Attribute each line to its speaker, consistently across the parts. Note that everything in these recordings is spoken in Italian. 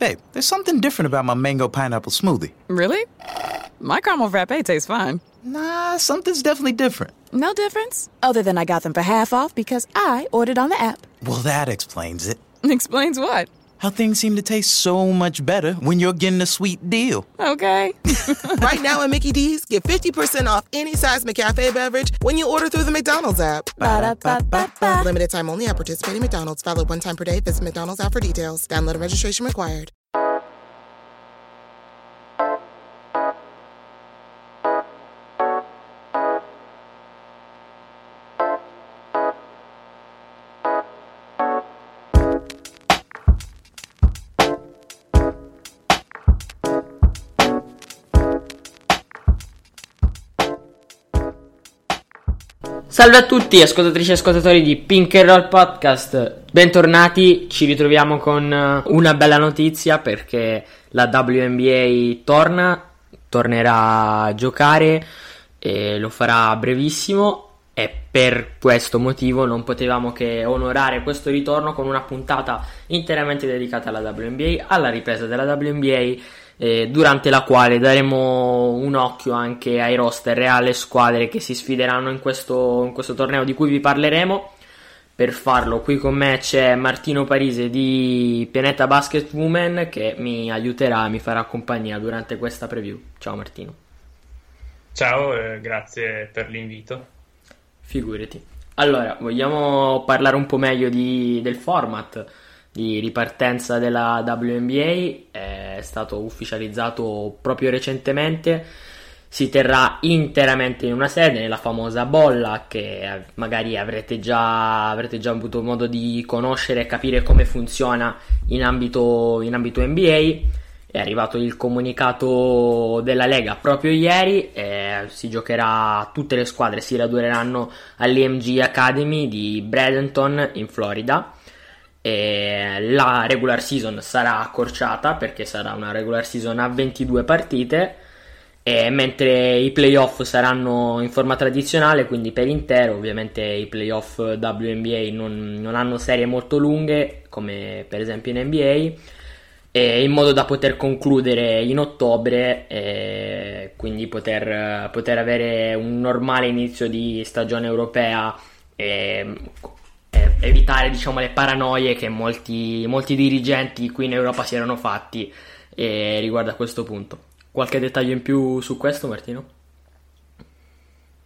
Speaker 1: Babe, there's something different about my mango pineapple smoothie.
Speaker 2: Really? My caramel frappe tastes fine.
Speaker 1: Nah, something's definitely different.
Speaker 2: No difference? Other than I got them for half off because I ordered on the app.
Speaker 1: Well, that explains it.
Speaker 2: Explains what?
Speaker 1: How things seem to taste so much better when you're getting a sweet deal.
Speaker 2: Okay.
Speaker 3: right now at Mickey D's, get 50% off any size McCafe beverage when you order through the McDonald's app.
Speaker 2: Ba-da-ba-ba-ba.
Speaker 3: Limited time only at participating McDonald's. Valid one time per day. Visit McDonald's app for details. Download and registration required.
Speaker 4: Salve a tutti, ascoltatrici e ascoltatori di Pink and Roll Podcast. Bentornati, ci ritroviamo con eh, una bella notizia perché la WNBA torna, tornerà a giocare e lo farà brevissimo e per questo motivo non potevamo che onorare questo ritorno con una puntata interamente dedicata alla WNBA, alla ripresa della WNBA eh, durante la quale daremo un occhio anche ai roster e alle squadre che si sfideranno in questo, in questo torneo di cui vi parleremo. Per farlo qui con me c'è Martino Parise di Pianeta Basket Women che mi aiuterà, mi farà compagnia durante questa preview. Ciao Martino.
Speaker 5: Ciao, eh, grazie per l'invito.
Speaker 4: Figurati. Allora, vogliamo parlare un po' meglio di, del format di ripartenza della WNBA, è stato ufficializzato proprio recentemente. Si terrà interamente in una sede, nella famosa bolla, che magari avrete già, avrete già avuto modo di conoscere e capire come funziona in ambito, in ambito NBA. È arrivato il comunicato della Lega proprio ieri, eh, si giocherà, tutte le squadre si raduneranno all'EMG Academy di Bradenton in Florida e la regular season sarà accorciata perché sarà una regular season a 22 partite. Mentre i playoff saranno in forma tradizionale quindi per intero ovviamente i playoff WNBA non, non hanno serie molto lunghe come per esempio in NBA in modo da poter concludere in ottobre e quindi poter, poter avere un normale inizio di stagione europea evitare diciamo, le paranoie che molti, molti, dirigenti qui in Europa si erano fatti eh, riguardo a questo punto. Qualche dettaglio in più su questo, Martino?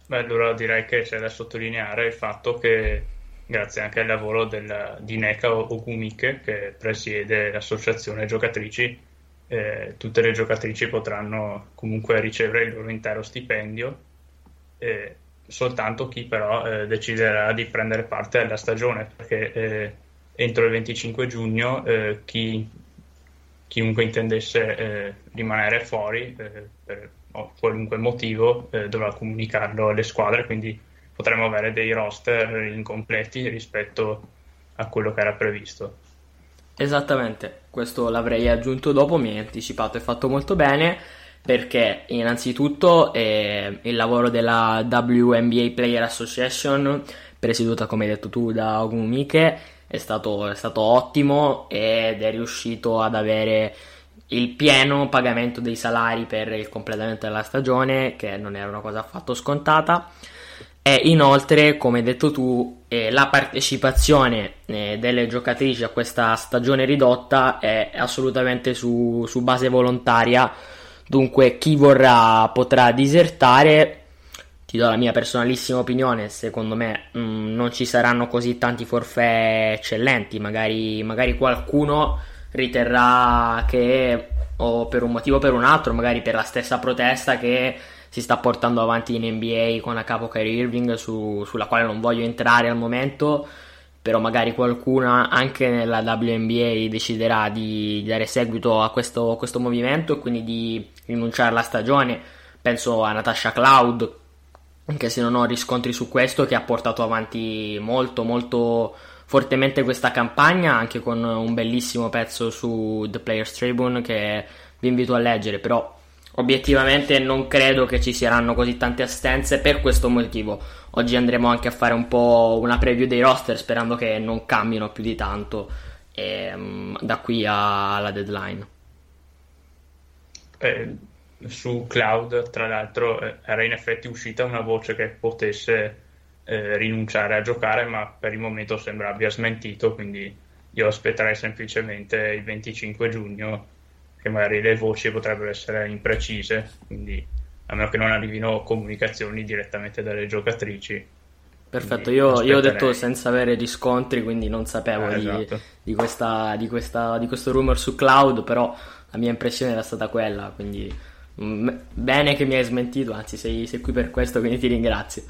Speaker 5: Beh, allora direi che c'è da sottolineare il fatto che grazie anche al lavoro del, di Neka Ogumike che presiede l'associazione giocatrici eh, tutte le giocatrici potranno comunque ricevere il loro intero stipendio eh, soltanto chi però eh, deciderà di prendere parte alla stagione, perché eh, entro il 25 giugno eh, chi, chiunque intendesse eh, rimanere fuori eh, per qualunque motivo dovrà comunicarlo alle squadre, quindi potremo avere dei roster incompleti rispetto a quello che era previsto.
Speaker 4: Esattamente, questo l'avrei aggiunto dopo, mi hai anticipato e fatto molto bene perché innanzitutto eh, il lavoro della WNBA Player Association, presieduta come hai detto tu da Ogumike, è stato, è stato ottimo ed è riuscito ad avere il pieno pagamento dei salari per il completamento della stagione, che non era una cosa affatto scontata. E inoltre, come hai detto tu, eh, la partecipazione eh, delle giocatrici a questa stagione ridotta è assolutamente su, su base volontaria Dunque, chi vorrà potrà disertare. Ti do la mia personalissima opinione. Secondo me mh, mm, non ci saranno così tanti forfè eccellenti. Magari, magari qualcuno riterrà che, o per un motivo o per un altro, magari per la stessa protesta che si sta portando avanti in NBA con a capo Kyrie Irving, su, sulla quale non voglio entrare al momento però magari qualcuna anche nella WNBA deciderà di dare seguito a questo, questo movimento e quindi di rinunciare alla stagione. Penso a Natasha Cloud, anche se non ho riscontri su questo, che ha portato avanti molto molto fortemente questa campagna, anche con un bellissimo pezzo su The Players Tribune che vi invito a leggere, però obiettivamente non credo che ci saranno così tante assenze per questo motivo. Oggi andremo anche a fare un po' una preview dei roster sperando che non cambino più di tanto ehm, da qui alla deadline.
Speaker 5: Eh, su Cloud, tra l'altro, eh, era in effetti uscita una voce che potesse eh, rinunciare a giocare, ma per il momento sembra abbia smentito, quindi io aspetterei semplicemente il 25 giugno, che magari le voci potrebbero essere imprecise, quindi a meno che non arrivino comunicazioni direttamente dalle giocatrici.
Speaker 4: Perfetto, io, io, ho detto senza avere riscontri, quindi non sapevo
Speaker 5: eh,
Speaker 4: di,
Speaker 5: esatto.
Speaker 4: di, questa, di, questa, di questo rumor su cloud, però la mia impressione era stata quella, quindi mh, bene che mi hai smentito, anzi sei, sei, qui per questo, quindi ti ringrazio.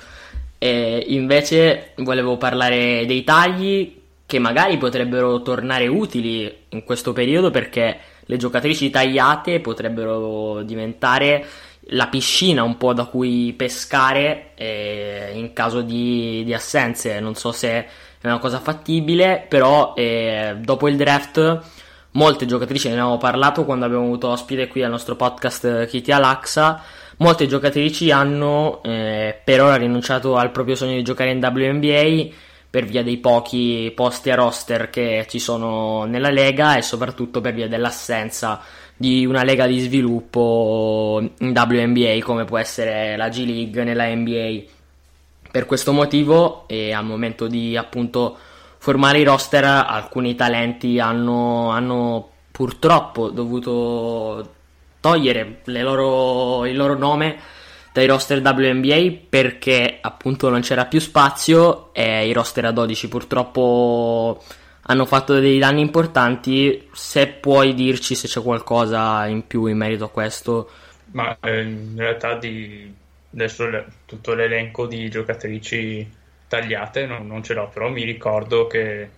Speaker 4: E invece volevo parlare dei tagli che magari potrebbero tornare utili in questo periodo perché le giocatrici tagliate potrebbero diventare la piscina un po' da cui pescare eh, in caso di, di, assenze. Non so se è una cosa fattibile, però eh, dopo il draft molte giocatrici, ne abbiamo parlato quando abbiamo avuto ospite qui al nostro podcast Kitty Alaxa, molte giocatrici hanno eh, per ora rinunciato al proprio sogno di giocare in WNBA per via dei pochi posti a roster che ci sono nella lega e soprattutto per via dell'assenza di una lega di sviluppo in WNBA come può essere la G League nella NBA. Per questo motivo e al momento di appunto formare i roster alcuni talenti hanno, hanno purtroppo dovuto togliere loro, il loro nome dai roster WNBA perché appunto non c'era più spazio e i roster a 12 purtroppo hanno fatto dei danni importanti. Se puoi dirci se c'è qualcosa in più in merito a questo.
Speaker 5: Ma eh, in realtà di adesso tutto l'elenco di giocatrici tagliate non, non, ce l'ho, però mi ricordo che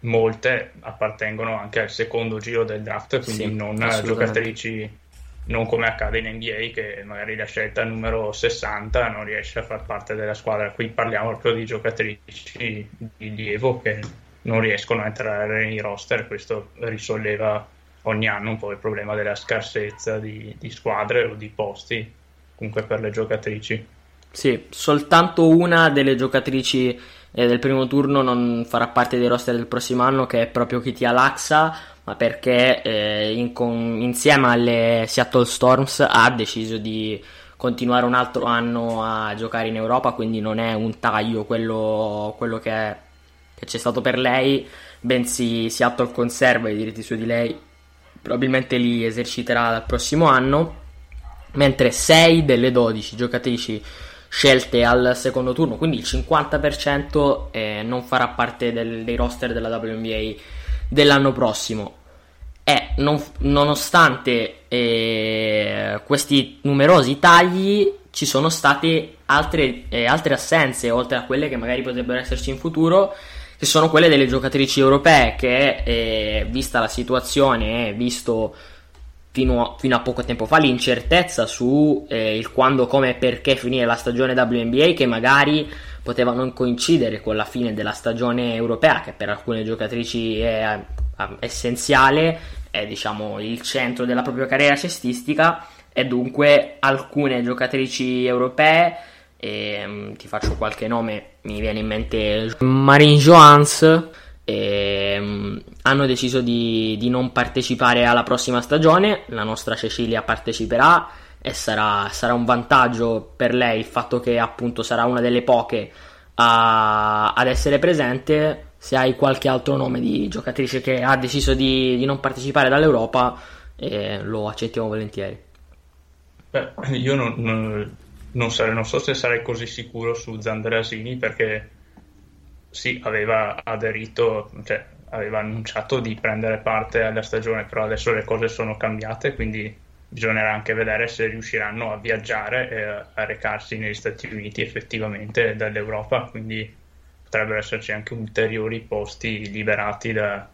Speaker 5: molte appartengono anche al secondo giro del draft, quindi sì, non giocatrici non come accade in NBA che magari la scelta numero 60 non riesce a far parte della squadra. Qui parliamo proprio di giocatrici di rilievo che non riescono a entrare nei roster, questo risolleva ogni anno un po' il problema della scarsezza di, di squadre o di posti comunque per le giocatrici.
Speaker 4: Sì, soltanto una delle giocatrici eh, del primo turno non farà parte dei roster del prossimo anno, che è proprio Kitty Alaxa, ma perché eh, in con, insieme alle Seattle Storms ha deciso di continuare un altro anno a giocare in Europa, quindi non è un taglio quello, quello che è che c'è stato per lei, bensì Seattle conserva i diritti su di lei, probabilmente li eserciterà dal prossimo anno, mentre 6 delle 12 giocatrici scelte al secondo turno, quindi il 50% eh, non farà parte del, dei roster della WNBA dell'anno prossimo. E non, nonostante eh, questi numerosi tagli, ci sono state altre, eh, altre assenze, oltre a quelle che magari potrebbero esserci in futuro, che sono quelle delle giocatrici europee che, eh, vista la situazione, visto fino a, fino a, poco tempo fa l'incertezza su eh, il quando, come e perché finire la stagione WNBA, che magari poteva non coincidere con la fine della stagione europea, che per alcune giocatrici è, è essenziale, è diciamo il centro della propria carriera cestistica, e dunque alcune giocatrici europee e, um, ti faccio qualche nome, mi viene in mente Marine Joans. E, um, hanno deciso di, di, non partecipare alla prossima stagione. La nostra Cecilia parteciperà e sarà, sarà, un vantaggio per lei il fatto che appunto sarà una delle poche a, ad essere presente. Se hai qualche altro nome di giocatrice che ha deciso di, di non partecipare dall'Europa, eh, lo accettiamo volentieri.
Speaker 5: Beh, io non, non non, sare, non so se sarei così sicuro su Zandrasini perché sì, aveva aderito, cioè aveva annunciato di prendere parte alla stagione, però adesso le cose sono cambiate, quindi bisognerà anche vedere se riusciranno a viaggiare e a recarsi negli Stati Uniti effettivamente dall'Europa, quindi potrebbero esserci anche ulteriori posti liberati da,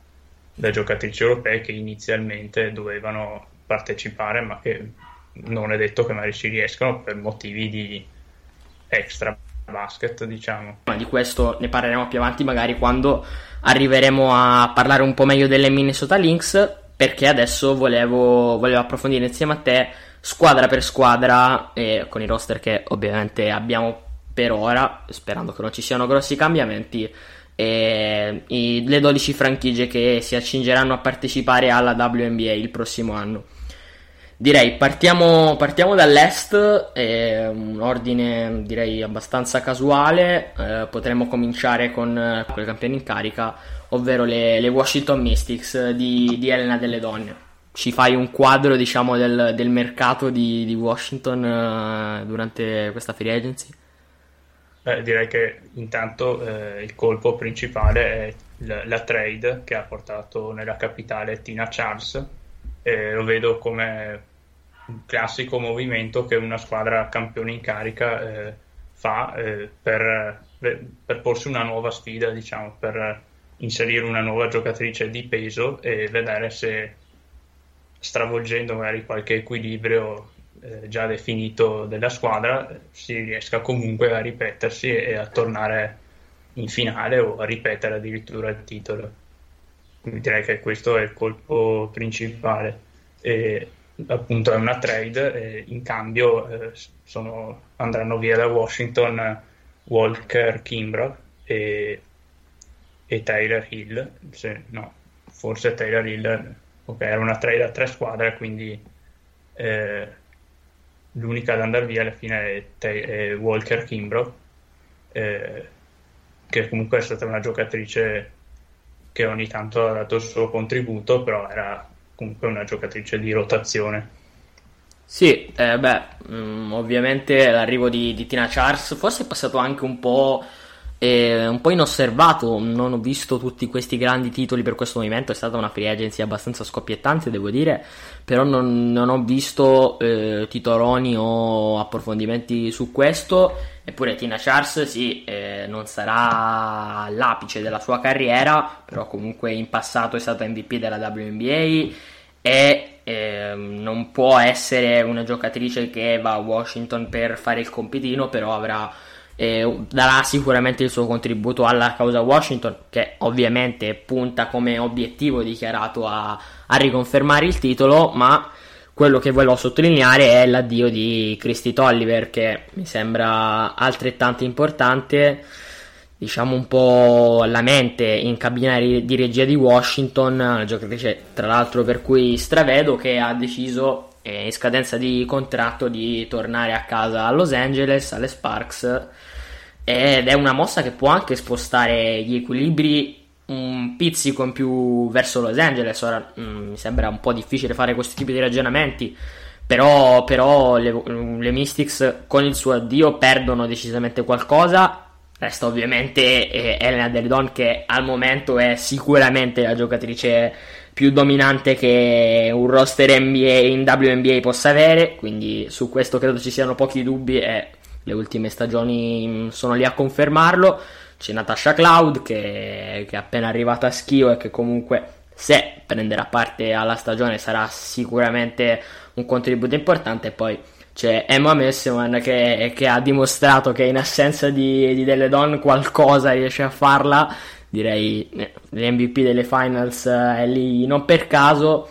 Speaker 5: da giocatrici europee che inizialmente dovevano partecipare, ma che non è detto che magari ci riescano per motivi di extra basket, diciamo.
Speaker 4: Di questo ne parleremo più avanti, magari quando arriveremo a parlare un po' meglio delle Minnesota Lynx, perché adesso volevo, volevo approfondire insieme a te squadra per squadra e con i roster che ovviamente abbiamo per ora, sperando che non ci siano grossi cambiamenti, e i, le 12 franchigie che si accingeranno a partecipare alla WNBA il prossimo anno. Direi partiamo, partiamo dall'est, è un ordine direi abbastanza casuale, eh, potremmo cominciare con, con, il campione in carica, ovvero le, le Washington Mystics di, di, Elena delle Donne. Ci fai un quadro diciamo del, del mercato di, di Washington uh, durante questa free agency?
Speaker 5: Beh, direi che intanto eh, il colpo principale è la, la, trade che ha portato nella capitale Tina Charles. Eh, lo vedo come un classico movimento che una squadra campione in carica eh, fa eh, per, per, porsi una nuova sfida, diciamo, per inserire una nuova giocatrice di peso e vedere se stravolgendo magari qualche equilibrio eh, già definito della squadra si riesca comunque a ripetersi e a tornare in finale o a ripetere addirittura il titolo. Direi che questo è il colpo principale. E appunto è una trade e in cambio eh, sono, andranno via da Washington Walker Kimbrough e, e Taylor Hill se, no, forse Taylor Hill ok era una trade a tre squadre quindi eh, l'unica ad andare via alla fine è, è Walker Kimbrough eh, che comunque è stata una giocatrice che ogni tanto ha dato il suo contributo però era comunque una giocatrice di rotazione.
Speaker 4: Sì, eh, beh, mm, ovviamente l'arrivo di, di, Tina Charles forse è passato anche un po', eh, un po' inosservato, non ho visto tutti questi grandi titoli per questo movimento, è stata una free agency abbastanza scoppiettante devo dire, però non, non ho visto eh, titoloni o approfondimenti su questo, eppure Tina Charles sì, eh, non sarà all'apice della sua carriera, però comunque in passato è stata MVP della WNBA e eh, non può essere una giocatrice che va a Washington per fare il compitino, però avrà, eh, darà sicuramente il suo contributo alla causa Washington, che ovviamente punta come obiettivo dichiarato a, a riconfermare il titolo, ma quello che volevo sottolineare è l'addio di Christy Tolliver, che mi sembra altrettanto importante diciamo un po' la mente in cabina di regia di Washington, giocatrice tra l'altro per cui stravedo che ha deciso in scadenza di contratto di tornare a casa a Los Angeles, alle Sparks ed è una mossa che può anche spostare gli equilibri un pizzico in più verso Los Angeles. Ora mh, mm, mi sembra un po' difficile fare questo tipo di ragionamenti. Però, però le, le Mystics con il suo addio perdono decisamente qualcosa Resta ovviamente eh, Elena Del che al momento è sicuramente la giocatrice più dominante che un roster NBA in WNBA possa avere, quindi su questo credo ci siano pochi dubbi e le ultime stagioni mm, sono lì a confermarlo. C'è Natasha Cloud che, che è appena arrivata a Schio e che comunque se prenderà parte alla stagione sarà sicuramente un contributo importante poi c'è Emma Messiman che, che, ha dimostrato che in assenza di, di Delle Don qualcosa riesce a farla. Direi eh, l'MVP delle finals eh, è lì non per caso.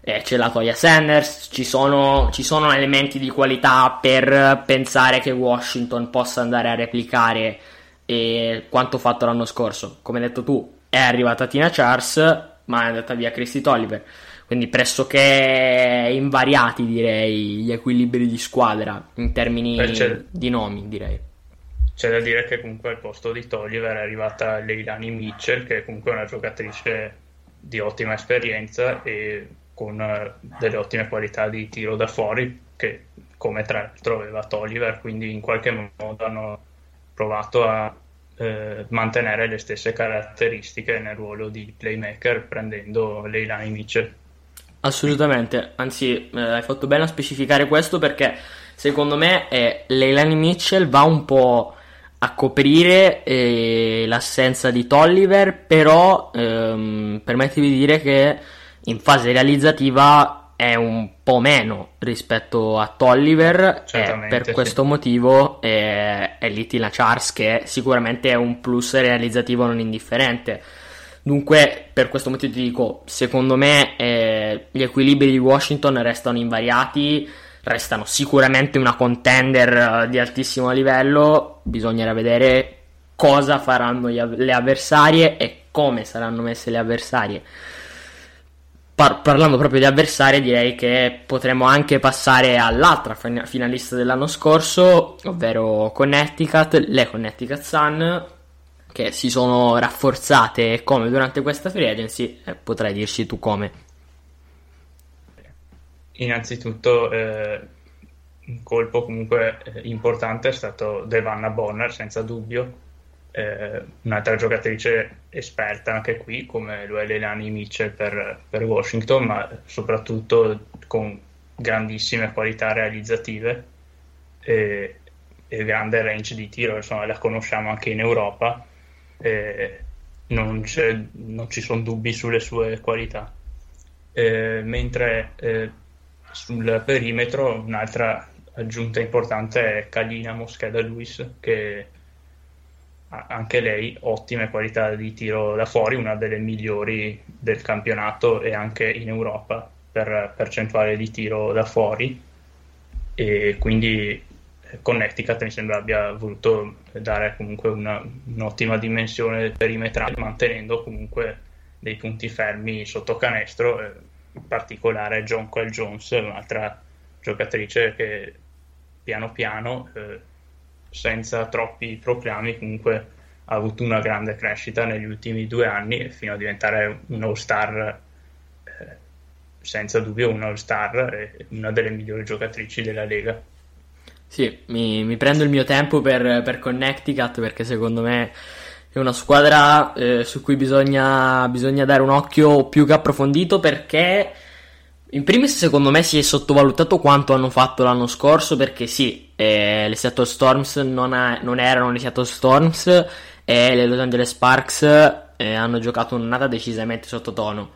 Speaker 4: Eh, c'è la Toya Sanders, ci sono, ci sono elementi di qualità per pensare che Washington possa andare a replicare eh, quanto fatto l'anno scorso. Come hai detto tu, è arrivata Tina Charles, ma è andata via Christy Tolliver quindi pressoché invariati direi gli equilibri di squadra in termini di nomi direi.
Speaker 5: C'è da dire che comunque al posto di Tolliver è arrivata Leilani Mitchell che è comunque una giocatrice di ottima esperienza e con eh, delle ottime qualità di tiro da fuori che come tra l'altro aveva Tolliver quindi in qualche modo hanno provato a eh, mantenere le stesse caratteristiche nel ruolo di playmaker prendendo Leilani Mitchell.
Speaker 4: Assolutamente, anzi eh, hai fatto bene a specificare questo perché secondo me eh, Leilani Mitchell va un po' a coprire eh, l'assenza di Tolliver, però ehm, permettimi di dire che in fase realizzativa è un po' meno rispetto a Tolliver e per questo motivo è, è lì Tina Charles che sicuramente è un plus realizzativo non indifferente. Dunque, per questo motivo ti dico, secondo me eh, gli equilibri di Washington restano invariati, restano sicuramente una contender eh, di altissimo livello, bisognerà vedere cosa faranno le avversarie e come saranno messe le avversarie. Par- parlando proprio di avversarie, direi che potremmo anche passare all'altra finalista dell'anno scorso, ovvero Connecticut, le Connecticut Sun, che si sono rafforzate come durante questa free agency, eh, potrai dirci tu come.
Speaker 5: Innanzitutto, eh, un colpo comunque eh, importante è stato Devanna Bonner, senza dubbio, eh, un'altra giocatrice esperta anche qui, come lo è Lelani Mitchell per, per Washington, ma soprattutto con grandissime qualità realizzative e, e, grande range di tiro, insomma la conosciamo anche in Europa, non, non, ci sono dubbi sulle sue qualità. Eh, mentre eh, sul perimetro un'altra aggiunta importante è Kalina Moscheda Luis che anche lei ottime qualità di tiro da fuori, una delle migliori del campionato e anche in Europa per percentuale di tiro da fuori. E quindi eh, Connecticut mi sembra abbia voluto dare comunque una, un'ottima dimensione perimetrale mantenendo comunque dei punti fermi sotto canestro eh, in particolare John Quell Jones un'altra giocatrice che piano piano eh, senza troppi proclami comunque ha avuto una grande crescita negli ultimi due anni fino a diventare un all-star eh, senza dubbio un all-star e una delle migliori giocatrici della Lega.
Speaker 4: Sì, mi, mi prendo il mio tempo per, per, Connecticut perché secondo me è una squadra eh, su cui bisogna, bisogna dare un occhio più che approfondito perché in primis, secondo me, si è sottovalutato quanto hanno fatto l'anno scorso perché sì, eh, le Seattle Storms non, ha, non, erano le Seattle Storms e le Los Angeles Sparks eh, hanno giocato un'annata decisamente sottotono.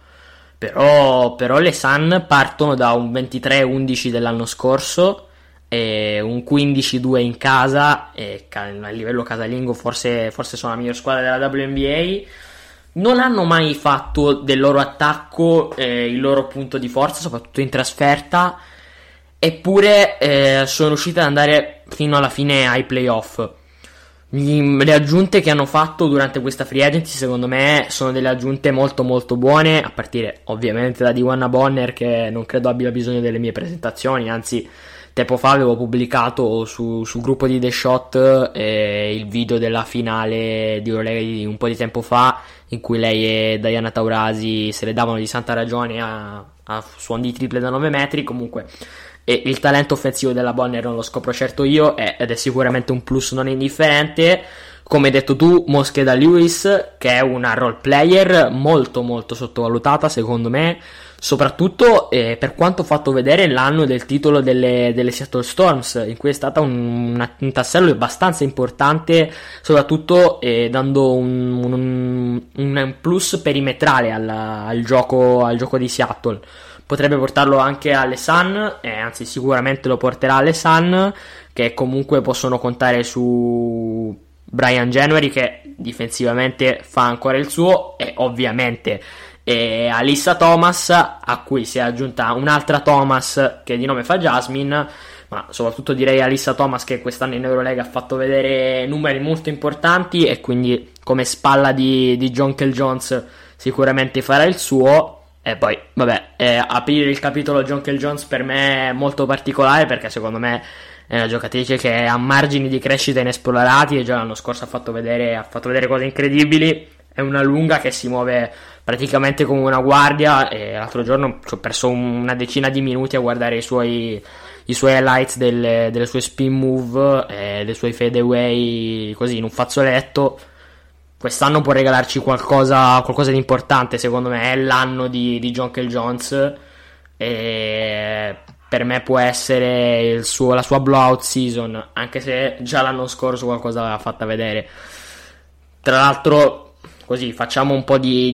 Speaker 4: Però, però le Sun partono da un 23-11 dell'anno scorso e un 15-2 in casa e a livello casalingo forse, forse sono la miglior squadra della WNBA non hanno mai fatto del loro attacco eh, il loro punto di forza, soprattutto in trasferta, eppure eh, sono riusciti ad andare fino alla fine ai playoff. Le aggiunte che hanno fatto durante questa free agency, secondo me, sono delle aggiunte molto molto buone, a partire ovviamente da Diwanna Bonner, che non credo abbia bisogno delle mie presentazioni, anzi tempo fa avevo pubblicato su, sul gruppo di The Shot eh, il video della finale di di un po' di tempo fa in cui lei e Diana Taurasi se le davano di santa ragione a, a suon di triple da 9 metri. Comunque e il talento offensivo della Bonner non lo scopro certo io ed è sicuramente un plus non indifferente. Come hai detto tu Moscheda Lewis che è una role player molto molto sottovalutata secondo me soprattutto eh, per quanto fatto vedere l'anno del titolo delle, delle Seattle Storms, in cui è stato un, un, un tassello abbastanza importante, soprattutto eh, dando un, un, plus perimetrale alla, al, gioco, al gioco di Seattle. Potrebbe portarlo anche alle Sun, eh, anzi sicuramente lo porterà alle Sun, che comunque possono contare su Brian January che difensivamente fa ancora il suo e ovviamente e Alissa Thomas a cui si è aggiunta un'altra Thomas che di nome fa Jasmine ma soprattutto direi Alissa Thomas che quest'anno in Eurolega ha fatto vedere numeri molto importanti e quindi come spalla di, di John Kell Jones sicuramente farà il suo. E poi vabbè eh, aprire il capitolo John Kell Jones per me è molto particolare perché secondo me è una giocatrice che ha margini di crescita inesplorati e già l'anno scorso ha fatto vedere, ha fatto vedere cose incredibili. È una lunga che si muove praticamente come una guardia e l'altro giorno ci ho perso una decina di minuti a guardare i suoi, i suoi highlights delle, delle sue spin move e dei suoi fadeaway così in un fazzoletto. Quest'anno può regalarci qualcosa, qualcosa di importante secondo me è l'anno di, di John Kell Jones e per me può essere suo, la sua blowout season anche se già l'anno scorso qualcosa l'aveva fatta vedere. Tra l'altro così facciamo un po' di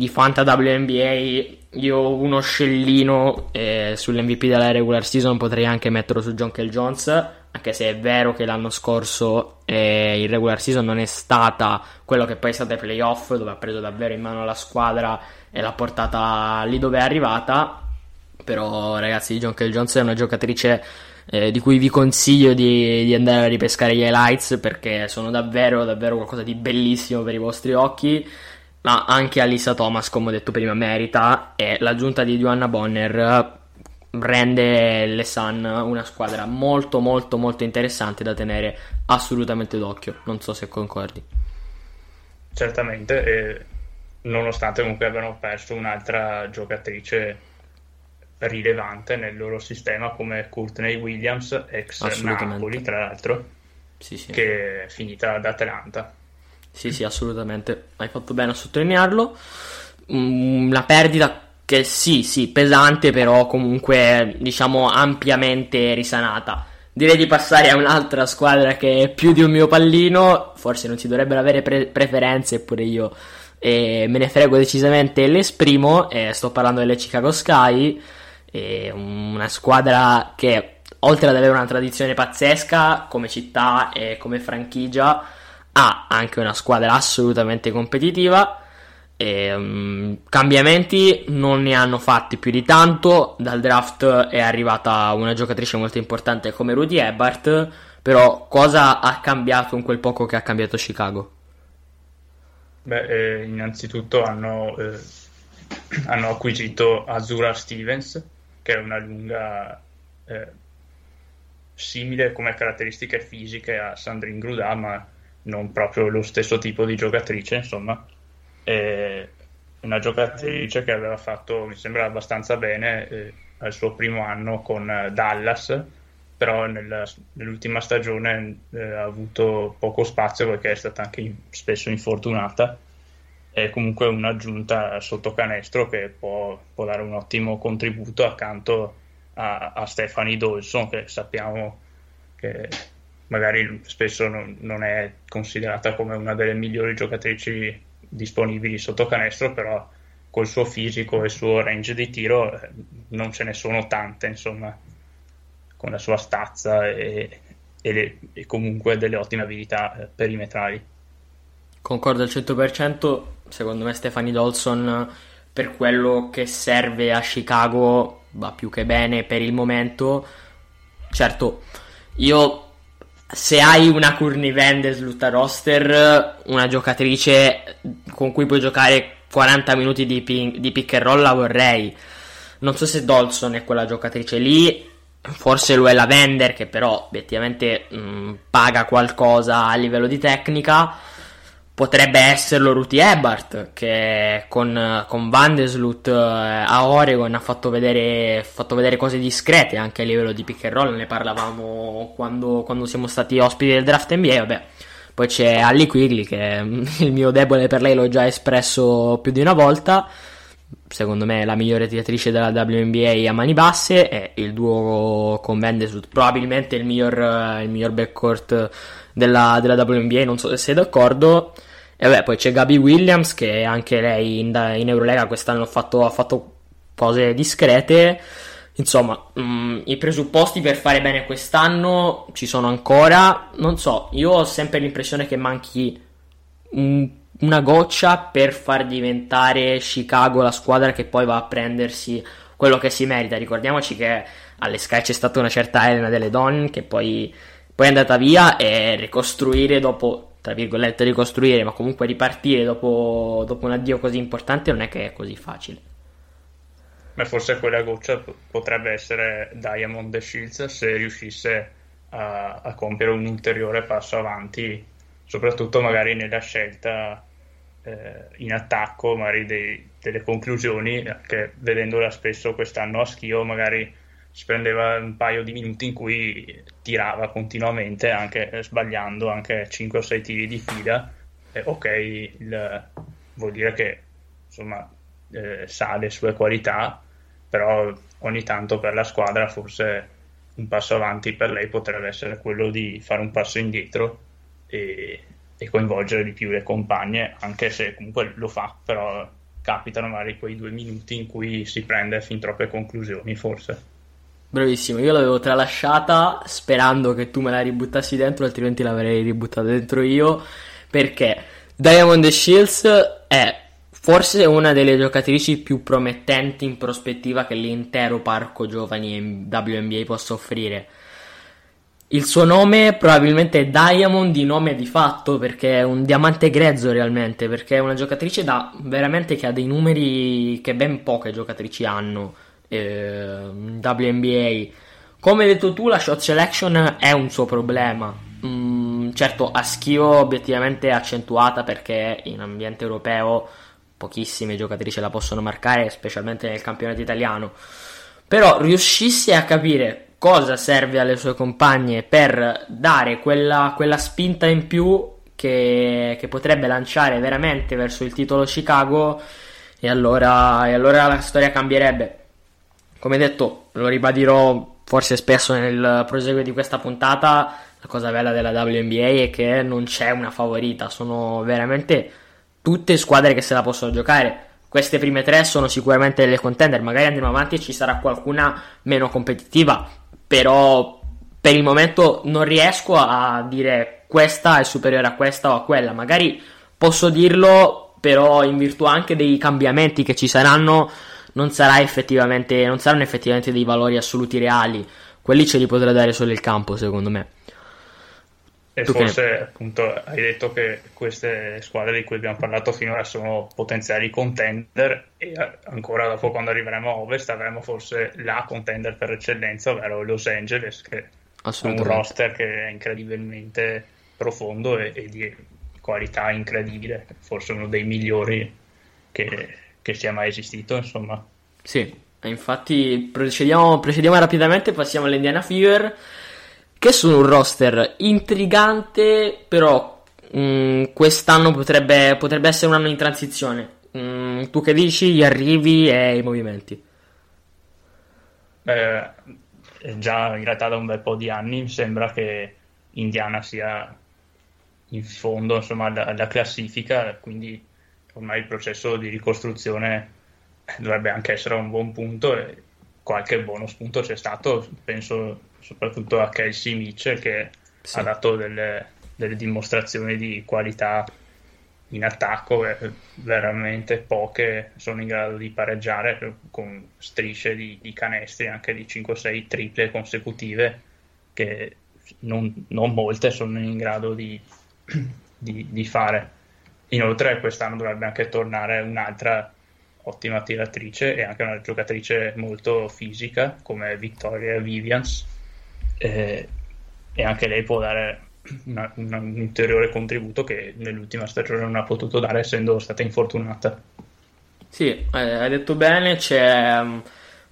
Speaker 4: di Fanta WNBA io uno scellino eh, sull'MVP della regular season potrei anche metterlo su John Kell Jones anche se è vero che l'anno scorso eh, il regular season non è stata quello che poi è stata ai playoff dove ha preso davvero in mano la squadra e l'ha portata lì dove è arrivata. Però ragazzi John Kell Jones è una giocatrice eh, di cui vi consiglio di, di, andare a ripescare gli highlights perché sono davvero davvero qualcosa di bellissimo per i vostri occhi ma anche Alisa Thomas, come ho detto prima, merita e l'aggiunta di Joanna Bonner rende le Sun una squadra molto molto molto interessante da tenere assolutamente d'occhio. Non so se concordi.
Speaker 5: Certamente, e nonostante comunque abbiano perso un'altra giocatrice rilevante nel loro sistema come Courtney Williams, ex Napoli tra l'altro, sì, sì. che è finita ad Atlanta.
Speaker 4: Sì, sì, assolutamente. Hai fatto bene a sottolinearlo. Una perdita che sì, sì, pesante, però comunque diciamo ampiamente risanata. Direi di passare a un'altra squadra che è più di un mio pallino. Forse non si dovrebbero avere pre- preferenze, eppure io eh, me ne frego decisamente e le esprimo. Eh, sto parlando delle Chicago Sky, eh, una squadra che oltre ad avere una tradizione pazzesca come città e come franchigia ha anche una squadra assolutamente competitiva. E, um, cambiamenti non ne hanno fatti più di tanto. Dal draft è arrivata una giocatrice molto importante come Rudy Ebert. Però cosa ha cambiato in quel poco che ha cambiato Chicago?
Speaker 5: Beh, eh, innanzitutto hanno, eh, hanno, acquisito Azura Stevens, che è una lunga eh, simile come caratteristiche fisiche a Sandrine Grudà, ma non proprio lo stesso tipo di giocatrice, insomma. È una giocatrice che aveva fatto, mi sembra, abbastanza bene eh, al suo primo anno con eh, Dallas, però nella, nell'ultima stagione eh, ha avuto poco spazio perché è stata anche spesso infortunata. È comunque un'aggiunta sotto canestro che può, può dare un ottimo contributo accanto a, a Stephanie Dawson, che sappiamo che magari spesso non, non, è considerata come una delle migliori giocatrici disponibili sotto canestro, però col suo fisico e il suo range di tiro eh, non ce ne sono tante, insomma, con la sua stazza e, e, le, e comunque delle ottime abilità eh, perimetrali.
Speaker 4: Concordo al 100%, secondo me Stefani Dolson per quello che serve a Chicago va più che bene per il momento. Certo, io se hai una Courtney Vendes roster, una giocatrice con cui puoi giocare 40 minuti di, ping, di pick and roll la vorrei. Non so se Dolson è quella giocatrice lì, forse lo è la Vender che però obiettivamente mh, paga qualcosa a livello di tecnica potrebbe esserlo Ruti Ebert che con, con Vandeslut eh, a Oregon ha fatto vedere, fatto vedere, cose discrete anche a livello di pick and roll ne parlavamo quando, quando siamo stati ospiti del draft NBA vabbè. Poi c'è Ali Quigley che il mio debole per lei l'ho già espresso più di una volta. Secondo me la migliore tiratrice della WNBA a mani basse e il duo con Vandeslut probabilmente il miglior, il miglior backcourt della, della WNBA non so se sei d'accordo e vabbè, poi c'è Gabi Williams che anche lei in, in Eurolega quest'anno ha fatto, ha fatto, cose discrete. Insomma, mh, mm, i presupposti per fare bene quest'anno ci sono ancora. Non so, io ho sempre l'impressione che manchi un, una goccia per far diventare Chicago la squadra che poi va a prendersi quello che si merita. Ricordiamoci che alle Sky c'è stata una certa Elena delle Donne che poi, poi è andata via e ricostruire dopo tra virgolette, ricostruire, ma comunque ripartire dopo, dopo un addio così importante non è che è così facile.
Speaker 5: Ma forse quella goccia potrebbe essere Diamond The Shields se riuscisse a, a, compiere un ulteriore passo avanti soprattutto magari nella scelta eh, in attacco, magari dei, delle conclusioni, che vedendola spesso quest'anno a Schio magari si prendeva un paio di minuti in cui tirava continuamente, anche sbagliando anche 5 o 6 tiri di fila. Eh, ok, il, vuol dire che insomma eh, sa le sue qualità, però ogni tanto per la squadra forse un passo avanti per lei potrebbe essere quello di fare un passo indietro e, e coinvolgere di più le compagne, anche se comunque lo fa, però capitano magari quei due minuti in cui si prende fin troppe conclusioni forse.
Speaker 4: Bravissimo, io l'avevo tralasciata sperando che tu me la ributtassi dentro, altrimenti l'avrei ributtata dentro io, perché Diamond Shields è forse una delle giocatrici più promettenti in prospettiva che l'intero parco giovani WNBA possa offrire. Il suo nome probabilmente è Diamond di nome di fatto perché è un diamante grezzo realmente, perché è una giocatrice da veramente che ha dei numeri che ben poche giocatrici hanno eh, WNBA. Come hai detto tu, la shot selection è un suo problema. Mm, certo, a schio obiettivamente accentuata perché in ambiente europeo pochissime giocatrici la possono marcare, specialmente nel campionato italiano. Però riuscissi a capire cosa serve alle sue compagne per dare quella, quella spinta in più che, che, potrebbe lanciare veramente verso il titolo Chicago, e allora, e allora la storia cambierebbe. Come detto, lo ribadirò forse spesso nel proseguo di questa puntata. La cosa bella della WNBA è che non c'è una favorita, sono veramente tutte squadre che se la possono giocare. Queste prime tre sono sicuramente delle contender, magari andremo avanti e ci sarà qualcuna meno competitiva, però per il momento non riesco a dire questa è superiore a questa o a quella, magari posso dirlo, però in virtù anche dei cambiamenti che ci saranno non, sarà effettivamente, non saranno effettivamente dei valori assoluti reali, quelli ce li potrà dare solo il campo secondo me.
Speaker 5: E tu forse che... appunto hai detto che queste squadre di cui abbiamo parlato finora sono potenziali contender e ancora dopo quando arriveremo a Ovest avremo forse la contender per eccellenza, ovvero Los Angeles che ha un roster che è incredibilmente profondo e, e, di qualità incredibile, forse uno dei migliori che, che sia mai esistito insomma.
Speaker 4: Sì, infatti procediamo, procediamo rapidamente, passiamo all'Indiana Fever che sono un roster intrigante, però mh, mm, quest'anno potrebbe, potrebbe, essere un anno in transizione. Mh, mm, tu che dici, gli arrivi e i movimenti?
Speaker 5: Eh, già in realtà da un bel po' di anni mi sembra che Indiana sia in fondo insomma, alla, alla classifica, quindi ormai il processo di ricostruzione dovrebbe anche essere un buon punto e qualche bonus punto c'è stato, penso soprattutto a Kelsey Mitchell che sì. ha dato delle, delle, dimostrazioni di qualità in attacco veramente poche sono in grado di pareggiare con strisce di, di canestri anche di 5-6 triple consecutive che non, non, molte sono in grado di, di, di fare inoltre quest'anno dovrebbe anche tornare un'altra ottima tiratrice e anche una giocatrice molto fisica come Victoria Vivians eh, e anche lei può dare una, una, un ulteriore contributo che nell'ultima stagione non ha potuto dare essendo stata infortunata.
Speaker 4: Sì, eh, hai detto bene, c'è...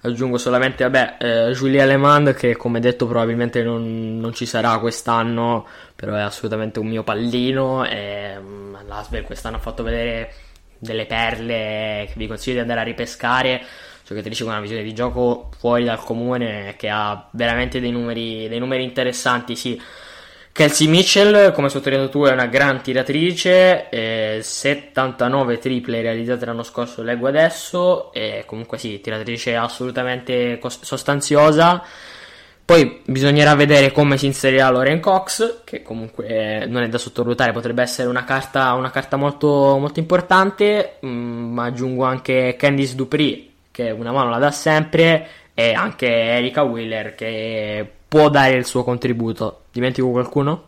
Speaker 4: Aggiungo solamente, vabbè, eh, Julia Alemand che come detto probabilmente non, non, ci sarà quest'anno, però è assolutamente un mio pallino e um, l'Asbel quest'anno ha fatto vedere delle perle che vi consiglio di andare a ripescare giocatrice con una visione di gioco fuori dal comune che ha veramente dei numeri, dei numeri interessanti, sì. Kelsey Mitchell, come sottolineato tu, è una gran tiratrice, eh, 79 triple realizzate l'anno scorso, leggo adesso, e comunque sì, tiratrice assolutamente sostanziosa. Poi bisognerà vedere come si inserirà Loren Cox, che comunque non è da sottovalutare, potrebbe essere una carta, una carta molto, molto importante, mm, ma aggiungo anche Candice Dupri, che una mano la dà sempre, e anche Erika Wheeler che può dare il suo contributo. Dimentico qualcuno?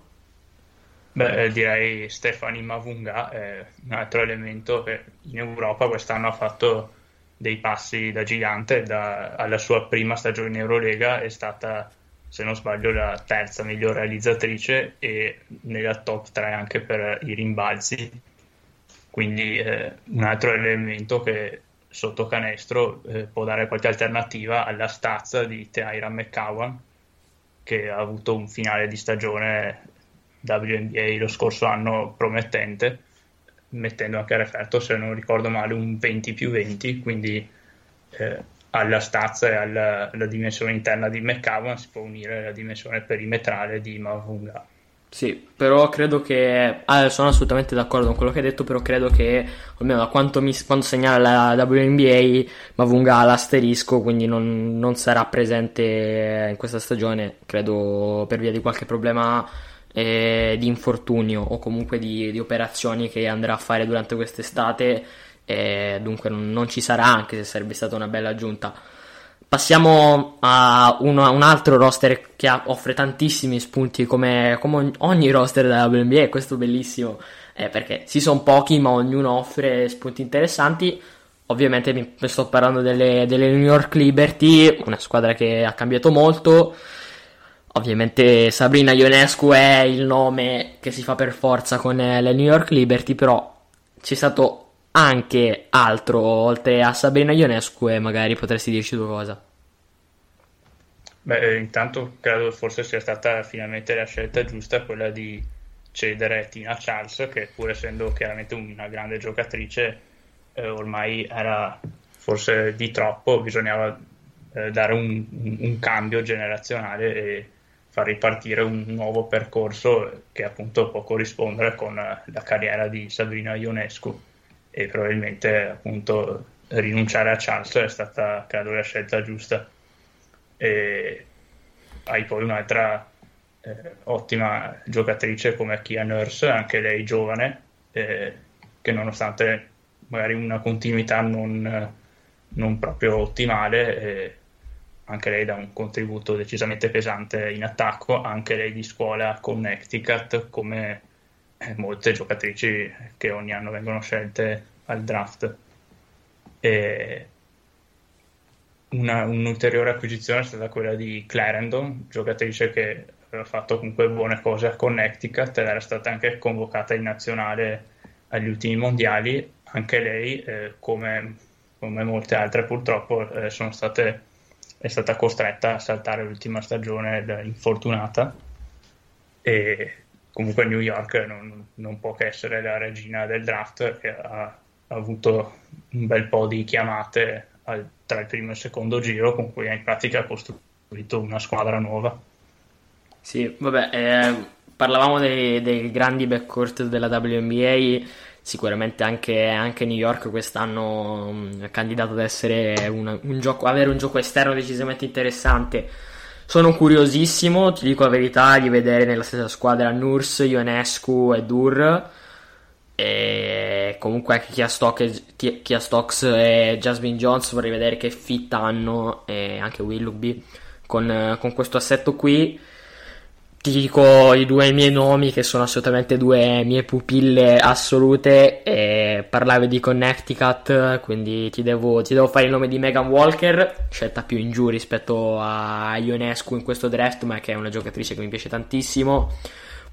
Speaker 5: Beh, direi Stefani Mavunga è un altro elemento che in Europa quest'anno ha fatto dei passi da gigante, da, alla sua prima stagione in Eurolega è stata se non sbaglio la terza miglior realizzatrice e nella top 3 anche per i rimbalzi quindi eh, un altro elemento che sotto canestro eh, può dare qualche alternativa alla stazza di Teaira McCowan che ha avuto un finale di stagione WNBA lo scorso anno promettente mettendo anche a referto se non ricordo male un 20 più 20 quindi eh, alla stazza e alla, alla, dimensione interna di McCowan si può unire la dimensione perimetrale di Mavunga
Speaker 4: sì, però credo che. Ah, sono assolutamente d'accordo con quello che hai detto, però credo che, almeno da quanto, mi, quanto segnala la WNBA, Mavunga l'asterisco, quindi non, non, sarà presente in questa stagione, credo per via di qualche problema eh, di infortunio o comunque di, di, operazioni che andrà a fare durante quest'estate, eh, dunque non, non ci sarà, anche se sarebbe stata una bella aggiunta. Passiamo a uno, un altro roster che ha, offre tantissimi spunti come, come, ogni roster della WNBA, questo bellissimo, eh, perché si sono pochi ma ognuno offre spunti interessanti. Ovviamente mi sto parlando delle, delle New York Liberty, una squadra che ha cambiato molto. Ovviamente Sabrina Ionescu è il nome che si fa per forza con le New York Liberty, però c'è stato anche altro oltre a Sabrina Ionescu e magari potresti dirci due cosa.
Speaker 5: Beh, eh, intanto credo forse sia stata finalmente la scelta giusta quella di cedere Tina Charles, che pur essendo chiaramente una grande giocatrice, eh, ormai era forse di troppo, bisognava eh, dare un, un, cambio generazionale e far ripartire un nuovo percorso che appunto può corrispondere con la carriera di Sabrina Ionescu e probabilmente appunto rinunciare a Charles è stata credo la scelta giusta. E hai poi un'altra eh, ottima giocatrice come Kia Nurse anche lei giovane eh, che nonostante magari una continuità non, non proprio ottimale eh, anche lei dà un contributo decisamente pesante in attacco anche lei di scuola Connecticut come molte giocatrici che ogni anno vengono scelte al draft. E una, un'ulteriore acquisizione è stata quella di Clarendon, giocatrice che aveva fatto comunque buone cose a Connecticut ed era stata anche convocata in nazionale agli ultimi mondiali. Anche lei, eh, come, come, molte altre purtroppo, eh, state, è stata costretta a saltare l'ultima stagione infortunata. E comunque New York non, non, può che essere la regina del draft che ha, ha avuto un bel po' di chiamate al, tra il primo e il secondo giro con cui in pratica ha costruito una squadra nuova.
Speaker 4: Sì, vabbè, eh, parlavamo dei, dei, grandi backcourt della WNBA, sicuramente anche, anche New York quest'anno mm, è candidato ad essere una, un gioco, avere un gioco esterno decisamente interessante sono curiosissimo, ti dico la verità, di vedere nella stessa squadra Nurse, Ionescu e Dur. E comunque anche Kia, Stock, Stocks e Jasmine Jones vorrei vedere che fit hanno e anche Willoughby con, con questo assetto qui ti dico i due miei nomi che sono assolutamente due mie pupille assolute e parlavi di Connecticut quindi ti devo, ti devo, fare il nome di Megan Walker scelta più in giù rispetto a Ionescu in questo draft ma che è una giocatrice che mi piace tantissimo.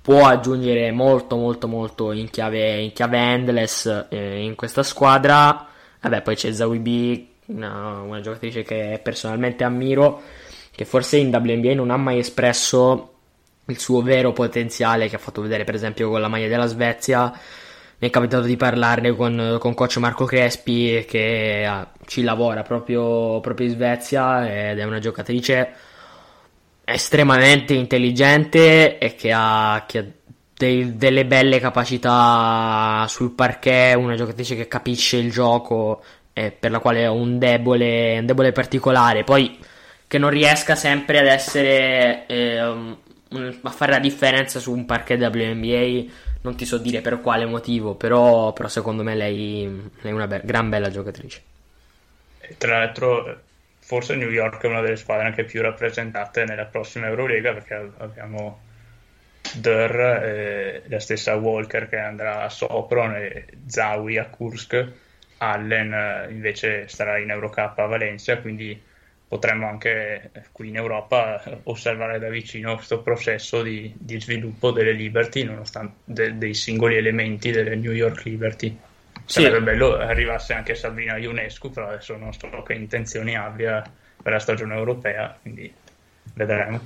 Speaker 4: Può aggiungere molto molto molto in chiave, in chiave endless eh, in questa squadra. Vabbè poi c'è Zawi B una, una giocatrice che personalmente ammiro che forse in WNBA non ha mai espresso il suo vero potenziale che ha fatto vedere per esempio con la maglia della Svezia. Mi è capitato di parlarne con, con coach Marco Crespi che ah, ci lavora proprio, proprio in Svezia ed è una giocatrice estremamente intelligente e che ha, che ha dei, delle belle capacità sul parquet, una giocatrice che capisce il gioco e per la quale ho un debole, un debole particolare. Poi che non riesca sempre ad essere eh, a fare la differenza su un parquet WNBA non ti so dire per quale motivo, però, però secondo me lei, è una be- gran bella giocatrice.
Speaker 5: E tra l'altro, forse New York è una delle squadre anche più rappresentate nella prossima Eurolega perché abbiamo Durr, eh, la stessa Walker che andrà a Sopron e Zawi a Kursk. Allen eh, invece starà in Eurocup a Valencia, quindi potremmo anche qui in Europa osservare da vicino questo processo di, di sviluppo delle Liberty, nonostante de, dei singoli elementi delle New York Liberty. Sarebbe sì. bello arrivasse anche Sabrina Ionescu, però adesso non so che intenzioni abbia per la stagione europea, quindi vedremo.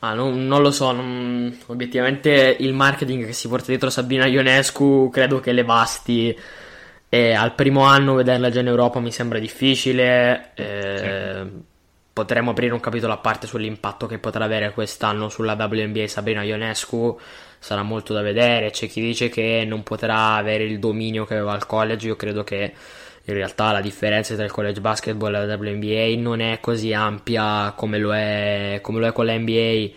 Speaker 4: Ah, non, non, lo so, non... obiettivamente il marketing che si porta dietro Sabrina Ionescu credo che le basti. E al primo anno vederla già in Europa mi sembra difficile. Eh, sì. Potremmo aprire un capitolo a parte sull'impatto che potrà avere quest'anno sulla WNBA Sabrina Ionescu. Sarà molto da vedere. C'è chi dice che non potrà avere il dominio che aveva al college. Io credo che in realtà la differenza tra il college basketball e la WNBA non è così ampia come lo è, come lo è con la NBA e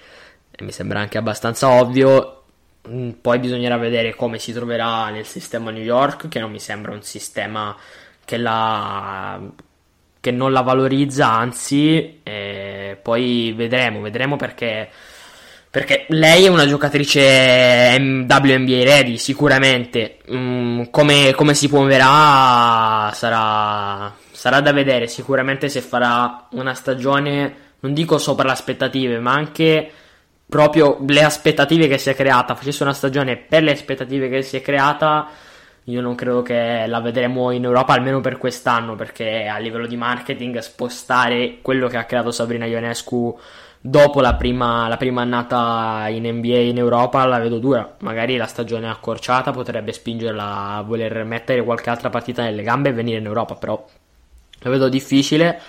Speaker 4: mi sembra anche abbastanza ovvio mm, poi bisognerà vedere come si troverà nel sistema New York che non mi sembra un sistema che, la, che non la valorizza anzi poi vedremo vedremo perché perché lei è una giocatrice WNBA ready, sicuramente. Mm, come, come, si muoverà sarà, sarà da vedere. Sicuramente se farà una stagione, non dico sopra le aspettative, ma anche proprio le aspettative che si è creata. Facesse una stagione per le aspettative che si è creata. Io non credo che la vedremo in Europa almeno per quest'anno, perché a livello di marketing spostare quello che ha creato Sabrina Ionescu dopo la prima, la prima annata in NBA in Europa la vedo dura. Magari la stagione accorciata potrebbe spingerla a voler mettere qualche altra partita nelle gambe e venire in Europa, però la vedo difficile.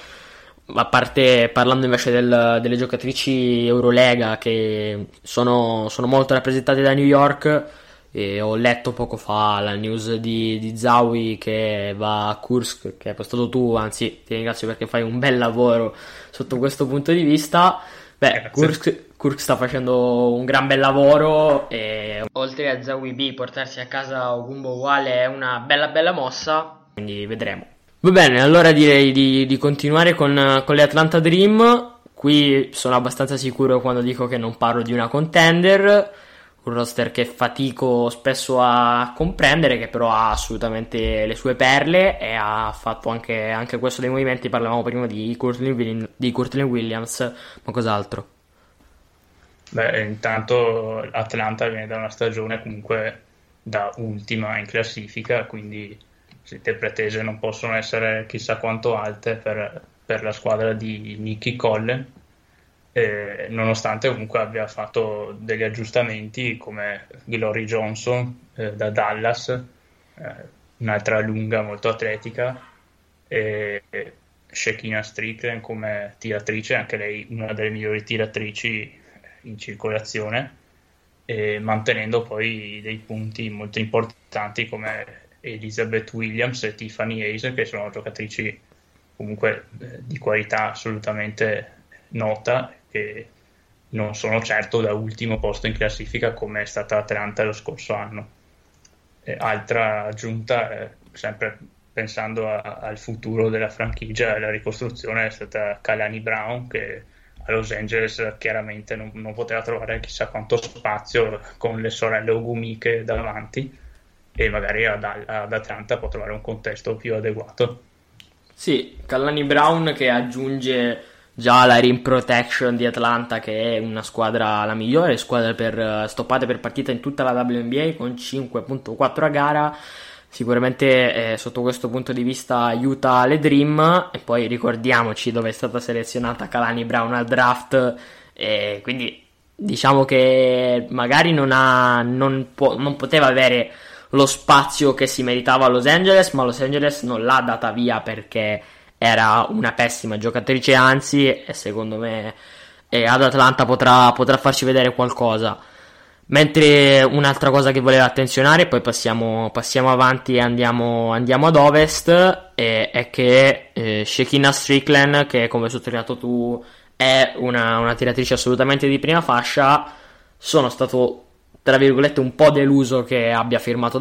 Speaker 4: A parte parlando invece del, delle giocatrici Eurolega che sono, sono molto rappresentate da New York. E ho letto poco fa la news di, di Zawi che va a Kursk, che hai postato tu, anzi ti ringrazio perché fai un bel lavoro sotto questo punto di vista. Beh, Kursk, Kursk, sta facendo un gran bel lavoro e oltre a Zawi B portarsi a casa Ogumbo uguale è una bella bella mossa, quindi vedremo. Va bene, allora direi di, di continuare con, con le Atlanta Dream. Qui sono abbastanza sicuro quando dico che non parlo di una contender un roster che fatico spesso a comprendere, che però ha assolutamente le sue perle e ha fatto anche, anche questo dei movimenti. Parlavamo prima di Courtney, Williams, ma cos'altro?
Speaker 5: Beh, intanto Atlanta viene da una stagione comunque da ultima in classifica, quindi le pretese non possono essere chissà quanto alte per, per la squadra di Nicky Collen eh, nonostante comunque abbia fatto degli aggiustamenti come Glory Johnson eh, da Dallas, eh, un'altra lunga molto atletica, e Shekina Strickland come tiratrice, anche lei una delle migliori tiratrici in circolazione, mantenendo poi dei punti molto importanti come Elizabeth Williams e Tiffany Hayes, che sono giocatrici comunque eh, di qualità assolutamente nota che non sono certo da ultimo posto in classifica come è stata Atlanta lo scorso anno. E altra aggiunta, eh, sempre pensando a, al futuro della franchigia e alla ricostruzione, è stata Kalani Brown che a Los Angeles chiaramente non, non, poteva trovare chissà quanto spazio con le sorelle Ogumike davanti e magari ad, ad Atlanta può trovare un contesto più adeguato.
Speaker 4: Sì, Kalani Brown che aggiunge già la rim protection di Atlanta che è una squadra la migliore squadra per eh, stoppate per partita in tutta la WNBA con 5.4 a gara. Sicuramente eh, sotto questo punto di vista aiuta le Dream. E poi ricordiamoci dove è stata selezionata Kalani Brown al draft. E quindi diciamo che magari non, ha, non, po- non poteva avere lo spazio che si meritava a Los Angeles ma Los Angeles non l'ha data via perché era una pessima giocatrice, anzi, secondo me eh, ad Atlanta potrà, potrà, farci vedere qualcosa. Mentre un'altra cosa che volevo attenzionare, poi passiamo, passiamo avanti e andiamo, andiamo ad ovest, eh, è che eh, Shekina Strickland, che come hai sottolineato tu è una, una tiratrice assolutamente di prima fascia, sono stato tra virgolette un po' deluso che abbia firmato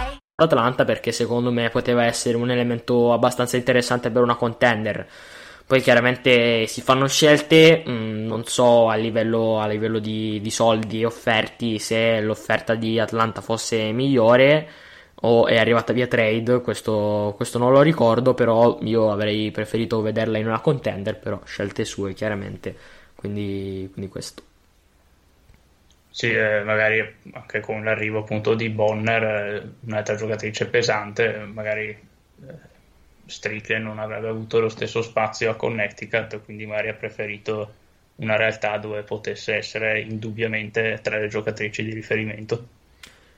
Speaker 4: Atlanta perché secondo me poteva essere un elemento abbastanza interessante per una contender. Poi chiaramente si fanno scelte, mh, mm, non so a livello, a livello di, di, soldi offerti se l'offerta di Atlanta fosse migliore o è arrivata via trade, questo, questo non lo ricordo, però io avrei preferito vederla in una contender, però scelte sue chiaramente, quindi, quindi questo.
Speaker 5: Sì, eh, magari anche con l'arrivo appunto di Bonner, eh, un'altra giocatrice pesante, magari eh, Strickland non avrebbe avuto lo stesso spazio a Connecticut, quindi magari ha preferito una realtà dove potesse essere indubbiamente tra le giocatrici di riferimento.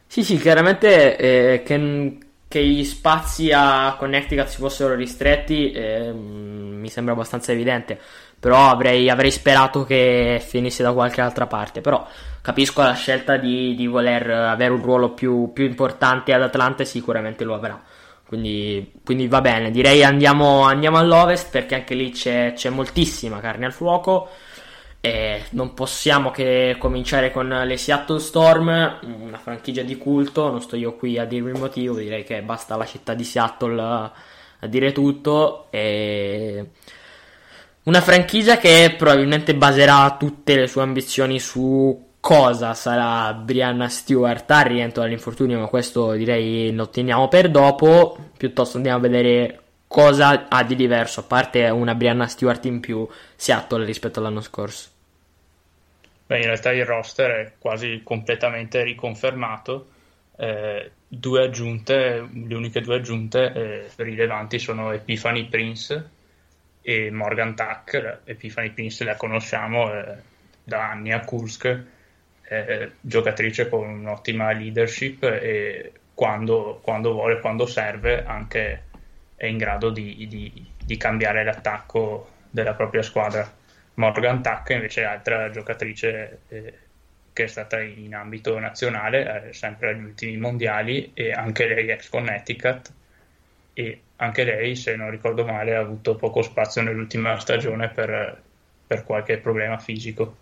Speaker 4: Sì, sì, chiaramente eh, che, che, gli spazi a Connecticut si fossero ristretti eh, mi sembra abbastanza evidente, però avrei, avrei, sperato che finisse da qualche altra parte, però capisco la scelta di, di voler avere un ruolo più, più, importante ad Atlanta e sicuramente lo avrà. Quindi, quindi va bene, direi andiamo, andiamo all'ovest perché anche lì c'è, c'è moltissima carne al fuoco. E non possiamo che cominciare con le Seattle Storm, una franchigia di culto, non sto io qui a dirvi il motivo, direi che basta la città di Seattle a, dire tutto. E una franchigia che probabilmente baserà tutte le sue ambizioni su cosa sarà Brianna Stewart al rientro dall'infortunio, ma questo direi lo teniamo per dopo. Piuttosto andiamo a vedere cosa ha di diverso, a parte una Brianna Stewart in più, Seattle rispetto all'anno scorso.
Speaker 5: Beh, in realtà il roster è quasi completamente riconfermato. Eh, due aggiunte, le uniche due aggiunte eh, rilevanti sono Epiphany Prince e Morgan Tuck. Epiphany Prince la conosciamo eh, da anni a Kursk, giocatrice con un'ottima leadership e quando, quando, vuole, quando serve, anche è in grado di, di, di cambiare l'attacco della propria squadra Morgan Tuck invece è altra giocatrice eh, che è stata in ambito nazionale, eh, sempre agli ultimi mondiali, e anche lei ex Connecticut, e anche lei, se non ricordo male, ha avuto poco spazio nell'ultima stagione per, per qualche problema fisico.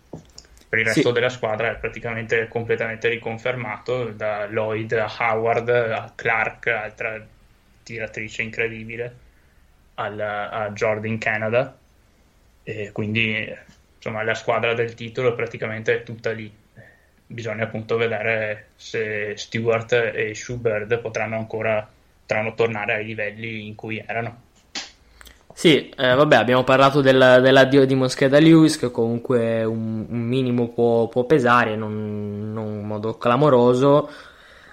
Speaker 5: Per il resto sì. della squadra è praticamente completamente riconfermato, da Lloyd a Howard a Clark, altra tiratrice incredibile, al, a Jordan Canada e quindi insomma la squadra del titolo praticamente è tutta lì bisogna appunto vedere se Stewart e Schubert potranno ancora potranno tornare ai livelli in cui erano
Speaker 4: sì, eh, vabbè, abbiamo parlato del, dell'addio di Moscheda Lewis, che comunque un, un minimo può, può pesare, non, non, in modo clamoroso.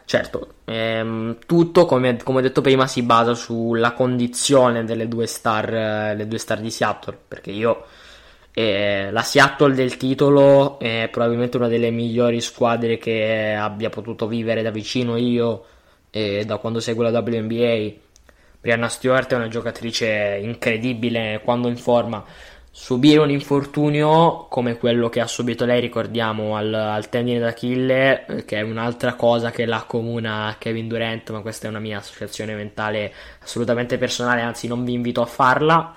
Speaker 4: Certo, ehm, tutto, come, come, detto prima, si basa sulla condizione delle due star, eh, le due star di Seattle, perché io eh, la Seattle del titolo è probabilmente una delle migliori squadre che abbia potuto vivere da vicino io eh, da quando seguo la WNBA. Brianna Stewart è una giocatrice incredibile quando in forma subire un infortunio come quello che ha subito lei, ricordiamo, al, al tendine d'Achille, eh, che è un'altra cosa che la comuna Kevin Durant, ma questa è una mia associazione mentale assolutamente personale, anzi non vi invito a farla.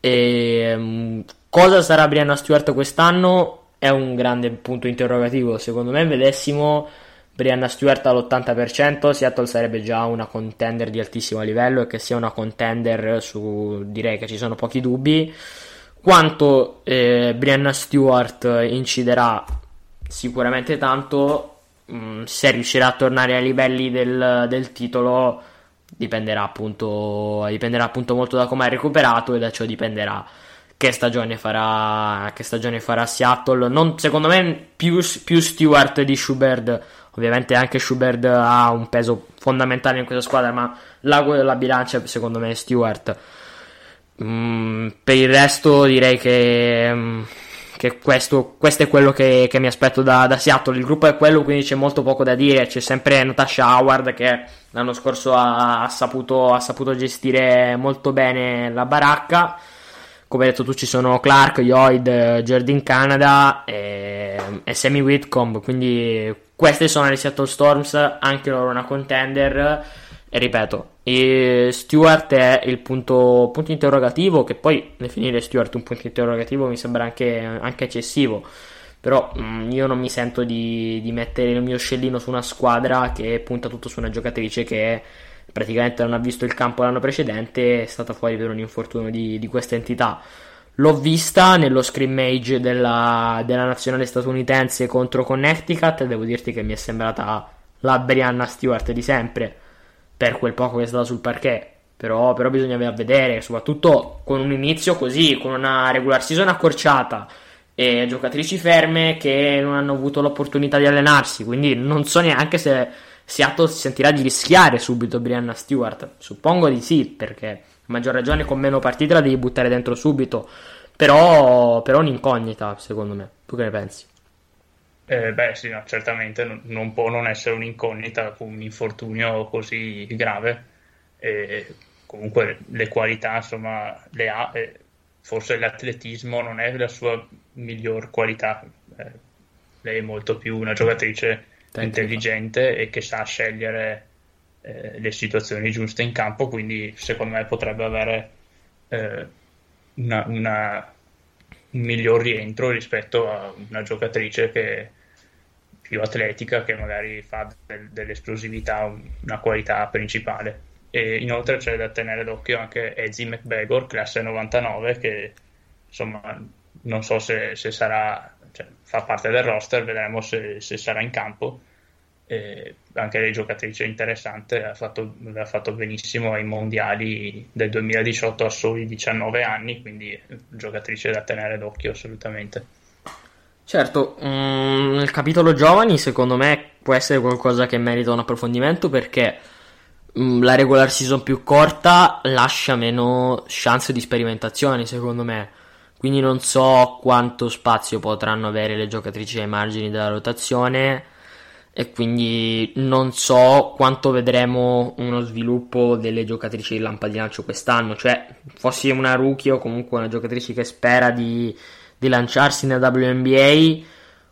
Speaker 4: E, um, cosa sarà Brianna Stewart quest'anno? È un grande punto interrogativo, secondo me vedessimo Brianna Stewart all'80%, Seattle sarebbe già una contender di altissimo livello e che sia una contender su direi che ci sono pochi dubbi quanto eh, Brianna Stewart inciderà sicuramente tanto, mh, mm, se riuscirà a tornare ai livelli del, del titolo dipenderà appunto, dipenderà appunto molto da come ha recuperato e da ciò dipenderà che stagione farà, che stagione farà Seattle. Non, secondo me più, più Stewart di Schubert, ovviamente anche Schubert ha un peso fondamentale in questa squadra, ma l'ago della bilancia secondo me è Stewart Mm, per il resto direi che, mm, che questo, questo, è quello che, che mi aspetto da, da, Seattle. Il gruppo è quello, quindi c'è molto poco da dire. C'è sempre Natasha Howard che l'anno scorso ha, ha, saputo, ha saputo gestire molto bene la baracca. Come hai detto tu ci sono Clark, Lloyd, Jardine Canada e, e Sammy Whitcomb, quindi queste sono le Seattle Storms, anche loro una contender. E ripeto, e Stewart è il punto, punto, interrogativo, che poi definire Stewart un punto interrogativo mi sembra anche, anche eccessivo. Però mh, mm, io non mi sento di, di, mettere il mio scellino su una squadra che punta tutto su una giocatrice che praticamente non ha visto il campo l'anno precedente, è stata fuori per un infortunio di, di questa entità. L'ho vista nello scrimmage della, della nazionale statunitense contro Connecticut e devo dirti che mi è sembrata la Brianna Stewart di sempre per quel poco che è stata sul parquet. Però, però bisogna vedere, soprattutto con un inizio così, con una regular season accorciata e giocatrici ferme che non hanno avuto l'opportunità di allenarsi. Quindi non so neanche se Seattle si sentirà di rischiare subito Brianna Stewart. Suppongo di sì, perché a maggior ragione con meno partite la devi buttare dentro subito. Però, però un'incognita, secondo me. Tu che ne pensi?
Speaker 5: Eh, beh, sì, no, certamente non, non, può non essere un'incognita con un infortunio così grave. E comunque le qualità, insomma, le ha. E forse l'atletismo non è la sua miglior qualità. Eh, lei è molto più una giocatrice Tecnica. intelligente e che sa scegliere eh, le situazioni giuste in campo. Quindi, secondo me, potrebbe avere eh, una, una, un miglior rientro rispetto a una giocatrice che più atletica che magari fa del, dell'esplosività una qualità principale. E inoltre c'è da tenere d'occhio anche Ezzy McBagor, classe 99, che insomma non so se, se sarà, fa parte del roster, vedremo se, se sarà in campo. E anche lei giocatrice interessante, ha fatto, ha fatto benissimo ai mondiali del 2018 a soli 19 anni, quindi giocatrice da tenere d'occhio assolutamente.
Speaker 4: Certo, um, nel capitolo giovani secondo me può essere qualcosa che merita un approfondimento perché um, la regular season più corta lascia meno chance di sperimentazione secondo me. Quindi non so quanto spazio potranno avere le giocatrici ai margini della rotazione e quindi non so quanto vedremo uno sviluppo delle giocatrici di lampa di lancio quest'anno. Cioè, fossi una rookie o comunque una giocatrice che spera di di lanciarsi nella WNBA.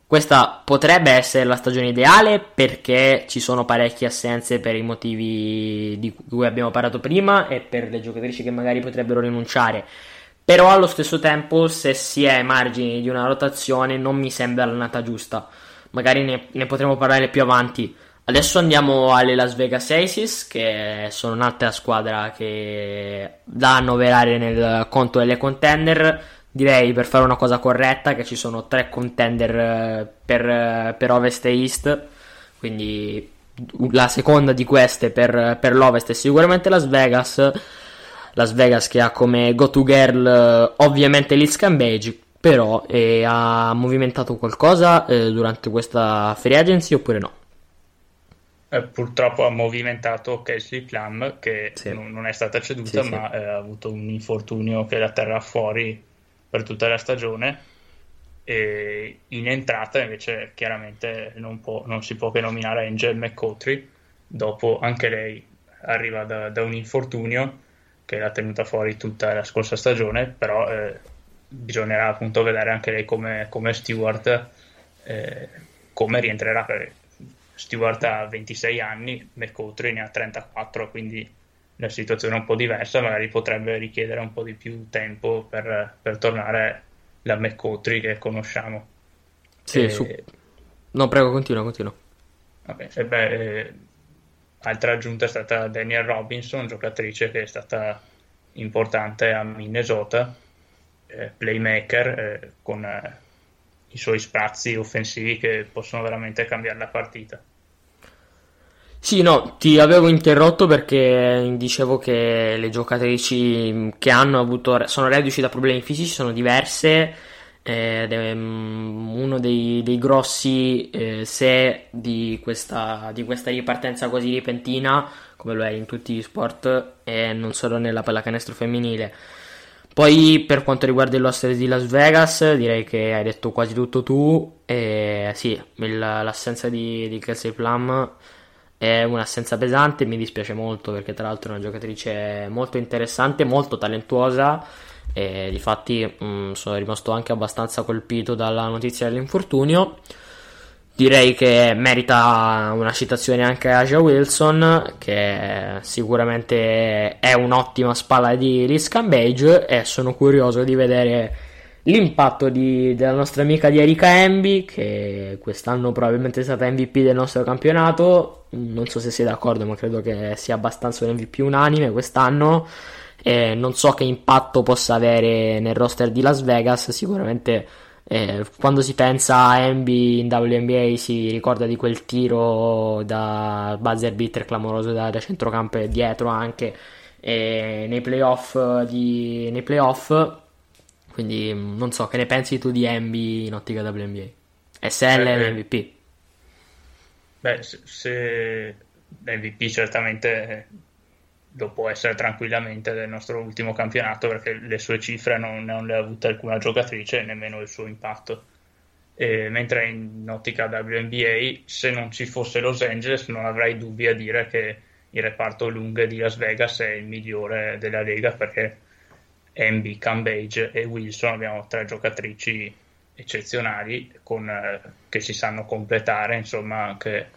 Speaker 4: Questa potrebbe essere la stagione ideale perché ci sono parecchie assenze per i motivi di cui abbiamo parlato prima e per le giocatrici che magari potrebbero rinunciare. Però allo stesso tempo, se si è ai margini di una rotazione, non mi sembra l'annata giusta. Magari ne, ne potremo parlare più avanti. Adesso andiamo alle Las Vegas Aces, che sono un'altra squadra che da annoverare nel conto delle contender direi per fare una cosa corretta che ci sono tre contender eh, per, eh, per Ovest e East, quindi la seconda di queste per, per l'Ovest è sicuramente Las Vegas. Las Vegas che ha come go-to girl eh, ovviamente Liz Cambage, però eh, ha movimentato qualcosa eh, durante questa free agency oppure no?
Speaker 5: Eh, purtroppo ha movimentato Kesley Plum che sì. non, non, è stata ceduta sì, ma sì. ha avuto un infortunio che la terrà fuori per tutta la stagione e in entrata invece chiaramente non, può, non si può che nominare Angel McCautry dopo anche lei arriva da, da, un infortunio che l'ha tenuta fuori tutta la scorsa stagione però eh, bisognerà appunto vedere anche lei come, come Stewart eh, come rientrerà Stewart ha 26 anni McCautry ne ha 34 quindi la situazione è un po' diversa, magari potrebbe richiedere un po' di più tempo per, per tornare la McCautry che conosciamo.
Speaker 4: Sì, e... su... no, prego, continua, continua.
Speaker 5: Okay. E beh, eh, altra aggiunta è stata Daniel Robinson, giocatrice che è stata importante a Minnesota, eh, playmaker eh, con eh, i suoi spazi offensivi che possono veramente cambiare la partita.
Speaker 4: Sì, no, ti avevo interrotto perché dicevo che le giocatrici che hanno avuto, sono reduci da problemi fisici sono diverse ed è mm, uno dei, dei grossi eh, se di questa, di questa ripartenza così repentina, come lo è in tutti gli sport e non solo nella pallacanestro femminile. Poi per quanto riguarda il roster di Las Vegas, direi che hai detto quasi tutto tu. E sì, il, l'assenza di, di Kelsey Plum è un'assenza pesante, mi dispiace molto perché tra l'altro è una giocatrice molto interessante, molto talentuosa e difatti mh, sono rimasto anche abbastanza colpito dalla notizia dell'infortunio. Direi che merita una citazione anche a Asia Wilson, che sicuramente è un'ottima spalla di Liz Cambage e sono curioso di vedere l'impatto di, della nostra amica di Erika Embi, che quest'anno probabilmente è stata MVP del nostro campionato. Non so se sei d'accordo, ma credo che sia abbastanza un MVP unanime quest'anno. E non so che impatto possa avere nel roster di Las Vegas, sicuramente eh, quando si pensa a Embi in WNBA si ricorda di quel tiro da buzzer beater clamoroso da, da centrocampo e dietro anche eh, nei playoff, di, nei playoff. Quindi non so che ne pensi tu di Embi in ottica WNBA SL e MVP
Speaker 5: beh se, se MVP certamente può essere tranquillamente del nostro ultimo campionato perché le sue cifre non, non le ha avute alcuna giocatrice nemmeno il suo impatto. E, mentre in ottica WNBA, se non ci fosse Los Angeles, non avrei dubbi a dire che il reparto lunghe di Las Vegas è il migliore della lega perché MB, Cambage e Wilson abbiamo tre giocatrici eccezionali con, eh, che si sanno completare, insomma anche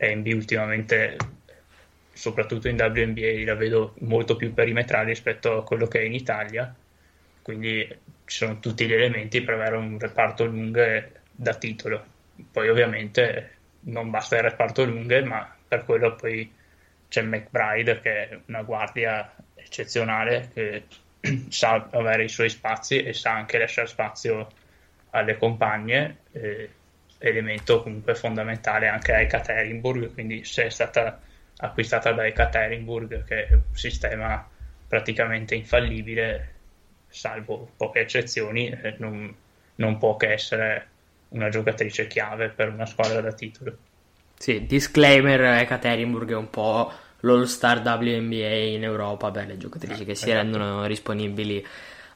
Speaker 5: MB ultimamente soprattutto in WNBA la vedo molto più perimetrale rispetto a quello che è in Italia, quindi ci sono tutti gli elementi per avere un reparto lunghe da titolo. Poi ovviamente non basta il reparto lunghe, ma per quello poi c'è McBride che è una guardia eccezionale che sa avere i suoi spazi e sa anche lasciare spazio alle compagne, eh, elemento comunque fondamentale anche a Ekaterinburg, quindi se è stata acquistata da Ekaterinburg, che è un sistema praticamente infallibile, salvo poche eccezioni, non, non può che essere una giocatrice chiave per una squadra da titolo.
Speaker 4: Sì, disclaimer, Ekaterinburg è un po' l'all-star WNBA in Europa per le giocatrici eh, che si esatto. rendono disponibili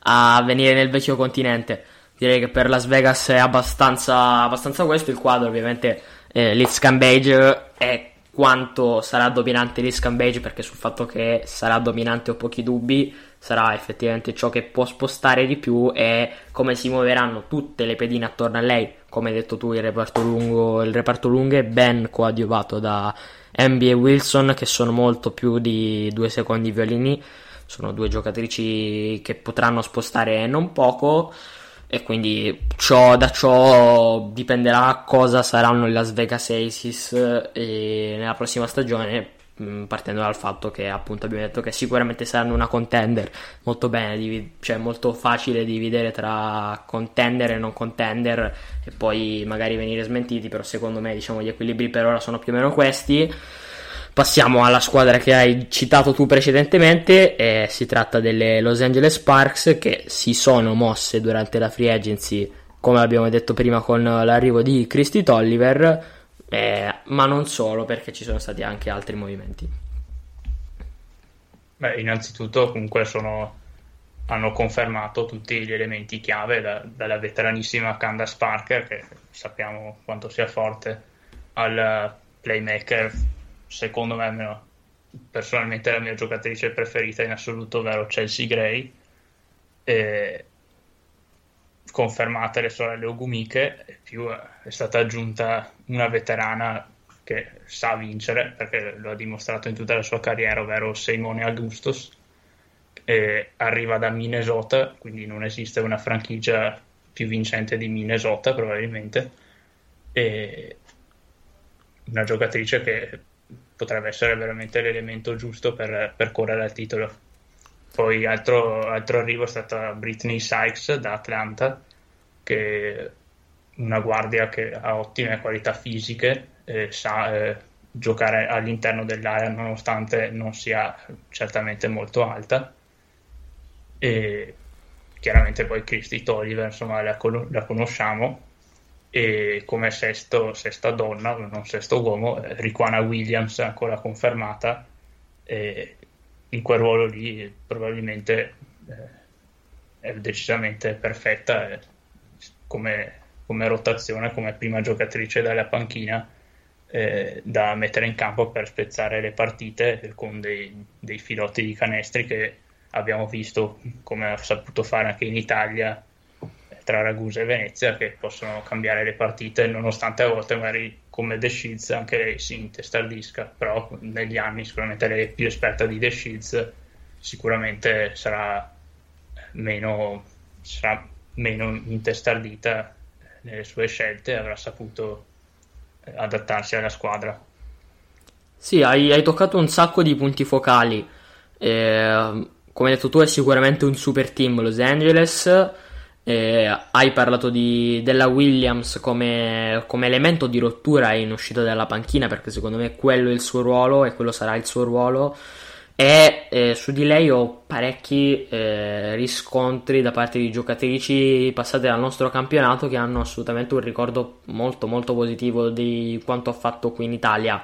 Speaker 4: a venire nel vecchio continente. Direi che per Las Vegas è abbastanza, abbastanza questo il quadro, ovviamente eh, Liz Cambage è quanto sarà dominante l'Iscambage perché sul fatto che sarà dominante ho pochi dubbi sarà effettivamente ciò che può spostare di più e come si muoveranno tutte le pedine attorno a lei. Come hai detto tu il reparto lungo il reparto lungo è ben coadiuvato da Ambi e Wilson che sono molto più di due secondi violini. Sono due giocatrici che potranno spostare non poco e quindi ciò, da ciò dipenderà cosa saranno i Las Vegas Aces eh, nella prossima stagione mm, partendo dal fatto che appunto abbiamo detto che sicuramente saranno una contender. Molto bene cioè molto facile dividere tra contender e non contender e poi magari venire smentiti però secondo me diciamo gli equilibri per ora sono più o meno questi Passiamo alla squadra che hai citato tu precedentemente, eh, si tratta delle Los Angeles Sparks che si sono mosse durante la free agency, come abbiamo detto prima con l'arrivo di Christy Tolliver, eh, ma non solo perché ci sono stati anche altri movimenti.
Speaker 5: Beh, innanzitutto comunque sono, hanno confermato tutti gli elementi chiave da, dalla veteranissima Candace Parker che sappiamo quanto sia forte al playmaker secondo me almeno personalmente la mia giocatrice preferita in assoluto, ovvero Chelsea Gray. E confermate le sorelle Ogumike, e più è stata aggiunta una veterana che sa vincere, perché lo ha dimostrato in tutta la sua carriera, ovvero Simone Augustus. E arriva da Minnesota, quindi non esiste una franchigia più vincente di Minnesota probabilmente. E una giocatrice che potrebbe essere veramente l'elemento giusto per, per correre al titolo. Poi altro, altro arrivo è stata Britney Sykes da Atlanta, che è una guardia che ha ottime qualità fisiche sa eh, giocare all'interno dell'area nonostante non sia certamente molto alta. E chiaramente poi Christy Tolliver, insomma, la, la conosciamo, e come sesto, sesta donna, non sesto uomo, Riquana Williams ancora confermata e in quel ruolo lì probabilmente eh, è decisamente perfetta eh, come, come, rotazione, come prima giocatrice dalla panchina eh, da mettere in campo per spezzare le partite con dei, dei filotti di canestri che abbiamo visto come ha saputo fare anche in Italia tra Ragusa e Venezia che possono cambiare le partite nonostante a volte magari come The Shields anche lei si intestardisca però negli anni sicuramente lei è più esperta di The Shields sicuramente sarà meno, sarà meno intestardita nelle sue scelte avrà saputo adattarsi alla squadra.
Speaker 4: Sì, hai, hai toccato un sacco di punti focali. Eh, come hai detto tu è sicuramente un super team Los Angeles eh, hai parlato di, della Williams come, come, elemento di rottura in uscita dalla panchina perché secondo me quello è il suo ruolo e quello sarà il suo ruolo. E eh, su di lei ho parecchi eh, riscontri da parte di giocatrici passate dal nostro campionato che hanno assolutamente un ricordo molto molto positivo di quanto ha fatto qui in Italia.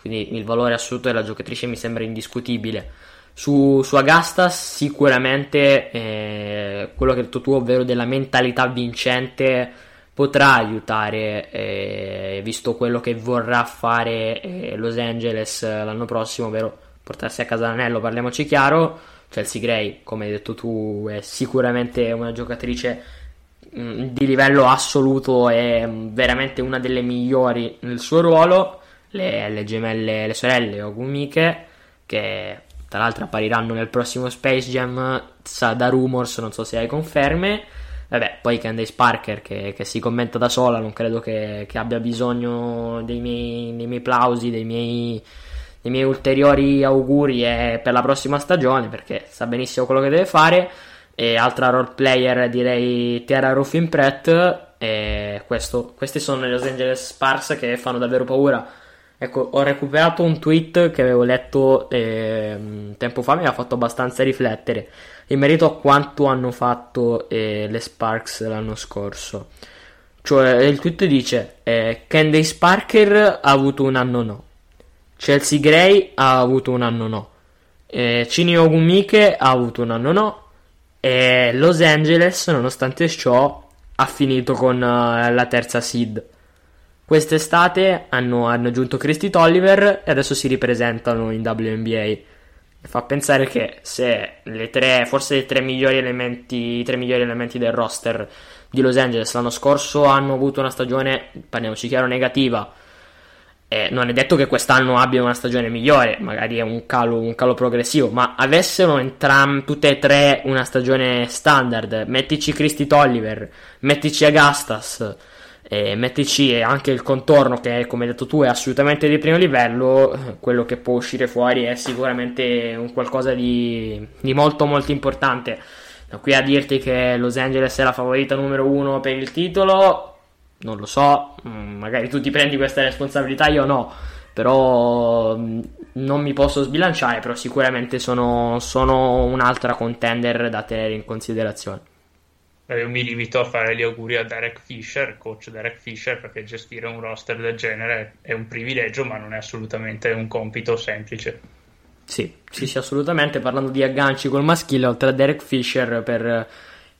Speaker 4: Quindi il valore assoluto della giocatrice mi sembra indiscutibile su, su Agasta sicuramente eh, quello che hai detto tu, ovvero della mentalità vincente, potrà aiutare, eh, visto quello che vorrà fare eh, Los Angeles l'anno prossimo, ovvero portarsi a casa l'anello, parliamoci chiaro. Chelsea Gray, come hai detto tu, è sicuramente una giocatrice mm, di livello assoluto e mm, veramente una delle migliori nel suo ruolo. Le, le gemelle, le sorelle Ogumike, che tra l'altro appariranno nel prossimo Space Jam, da rumors, non so se hai conferme. Vabbè, poi Candace Parker che, che si commenta da sola, non credo che, che abbia bisogno dei miei, dei miei plausi, dei miei, dei miei, ulteriori auguri per la prossima stagione, perché sa benissimo quello che deve fare. E altra role player direi Tiara Ruffin Pratt. E questo, questi sono i Los Angeles Sparks che fanno davvero paura Ecco, ho recuperato un tweet che avevo letto eh, tempo fa, mi ha fatto abbastanza riflettere in merito a quanto hanno fatto eh, le Sparks l'anno scorso. Cioè, il tweet dice: eh, Candace Parker ha avuto un anno no, Chelsea Gray ha avuto un anno no, eh, Chini Ogumike ha avuto un anno no, e Los Angeles, nonostante ciò, ha finito con uh, la terza seed. Quest'estate hanno, hanno aggiunto Christy Tolliver e adesso si ripresentano in WNBA. Fa pensare che se le tre, forse i tre migliori elementi, i tre migliori elementi del roster di Los Angeles l'anno scorso hanno avuto una stagione, parliamoci chiaro, negativa. Eh, non è detto che quest'anno abbiano una stagione migliore, magari è un calo, un calo progressivo, ma avessero entram- tutte e tre una stagione standard, mettici Christy Tolliver, mettici Agastas, e mettici anche il contorno che come hai detto tu è assolutamente di primo livello. Quello che può uscire fuori è sicuramente un qualcosa di, di molto molto importante. Da qui a dirti che Los Angeles è la favorita numero uno per il titolo non lo so. Mm, magari tu ti prendi questa responsabilità io no. Però mm, non mi posso sbilanciare però sicuramente sono, sono un'altra contender da tenere in considerazione
Speaker 5: io mi limito a fare gli auguri a Derek Fisher, coach Derek Fisher, perché gestire un roster del genere è un privilegio, ma non è assolutamente un compito semplice.
Speaker 4: Sì, sì, sì, assolutamente. Parlando di agganci col maschile, oltre a Derek Fisher, per,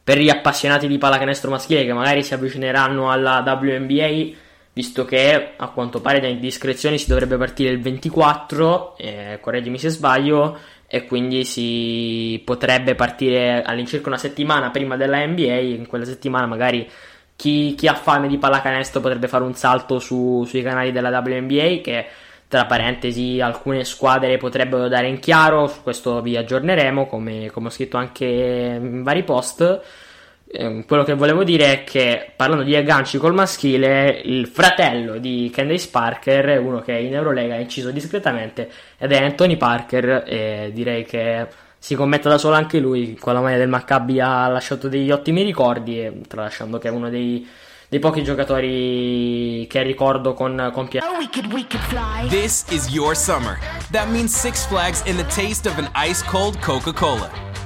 Speaker 4: per gli appassionati di pallacanestro maschile che magari si avvicineranno alla WNBA, visto che a quanto pare da indiscrezioni si dovrebbe partire il 24, eh, correggimi se sbaglio, e quindi si potrebbe partire all'incirca una settimana prima della NBA. In quella settimana, magari chi, chi ha fame di pallacanestro potrebbe fare un salto su, sui canali della WNBA. Che tra parentesi, alcune squadre potrebbero dare in chiaro. Su questo vi aggiorneremo, come, come ho scritto anche in vari post. Ehm, quello che volevo dire è che parlando di agganci col maschile, il fratello di Candace Parker è uno che in Eurolega ha inciso discretamente ed è Anthony Parker e direi che si commetta da solo anche lui con la maglia del Maccabi ha lasciato degli ottimi ricordi e tralasciando che è uno dei, dei pochi giocatori che ricordo con, con piacere.
Speaker 6: Oh, This is your summer. That means Six Flags in the taste of an ice cold Coca-Cola.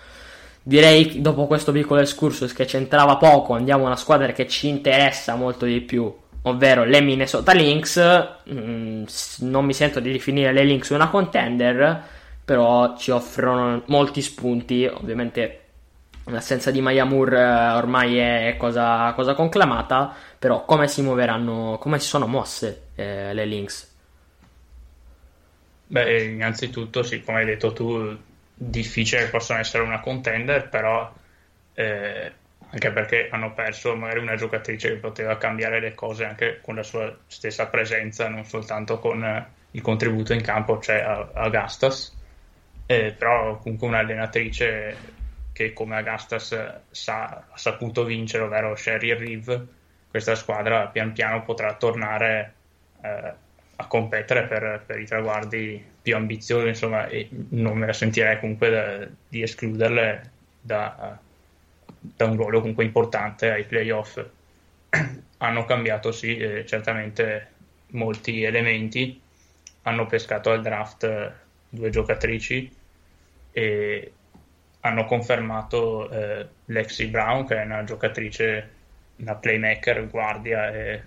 Speaker 4: Direi dopo questo piccolo excursus che c'entrava poco, andiamo a una squadra che ci interessa molto di più, ovvero le Minnesota Lynx. Mm, non mi sento di definire le Lynx una contender, però ci offrono molti spunti. Ovviamente l'assenza di Maya Moore eh, ormai è cosa, cosa, conclamata, però come si muoveranno, come si sono mosse eh, le Lynx?
Speaker 5: Beh, innanzitutto, sì, come hai detto tu, difficile che possano essere una contender, però eh, anche perché hanno perso magari una giocatrice che poteva cambiare le cose anche con la sua stessa presenza, non soltanto con eh, il contributo in campo, cioè Agastas, eh, però comunque un'allenatrice che come Agastas sa, ha saputo vincere, ovvero Sherry Reeve, questa squadra pian piano potrà tornare eh, a competere per, per, i traguardi più ambiziosi, insomma, e non me la sentirei comunque da, di escluderle da, da, un ruolo comunque importante ai playoff. hanno cambiato, sì, eh, certamente molti elementi, hanno pescato al draft due giocatrici e hanno confermato eh, Lexi Brown, che è una giocatrice, una playmaker, guardia, e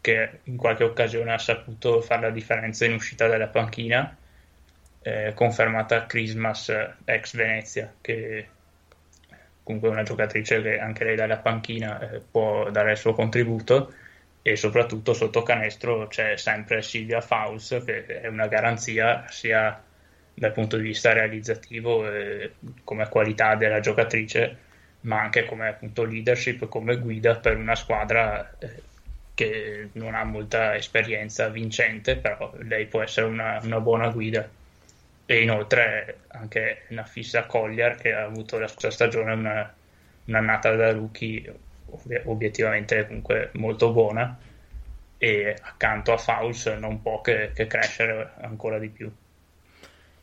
Speaker 5: che in qualche occasione ha saputo fare la differenza in uscita dalla panchina, eh, confermata Christmas ex Venezia, che comunque è una giocatrice che anche lei dalla panchina eh, può dare il suo contributo e soprattutto sotto canestro c'è sempre Silvia Faust che è una garanzia sia dal punto di vista realizzativo eh, come qualità della giocatrice ma anche come appunto leadership come guida per una squadra eh, che non ha molta esperienza vincente, però lei può essere una, una buona guida. E inoltre anche una fissa Collier che ha avuto la scorsa stagione una, un'annata da rookie obiettivamente comunque molto buona e accanto a Fauls non può che, che crescere ancora di più.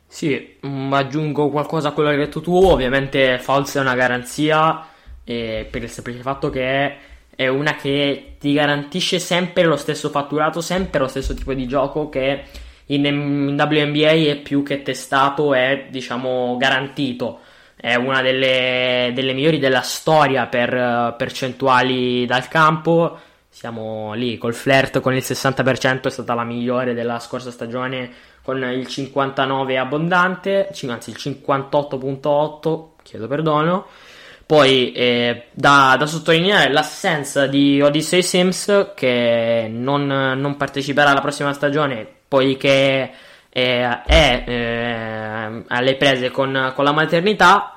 Speaker 4: Sì, mm, aggiungo qualcosa a quello che hai detto tu, ovviamente Fauls è una garanzia eh, per il semplice fatto che è una che ti garantisce sempre lo stesso fatturato, sempre lo stesso tipo di gioco che in, WNBA è più che testato, è diciamo garantito. È una delle, delle migliori della storia per percentuali dal campo. Siamo lì col flirt con il 60%, è stata la migliore della scorsa stagione con il 59 abbondante, anzi il 58.8, chiedo perdono. Poi è da, da, sottolineare l'assenza di Odyssey Sims che non, non parteciperà alla prossima stagione poiché è, è eh, alle prese con, con la maternità.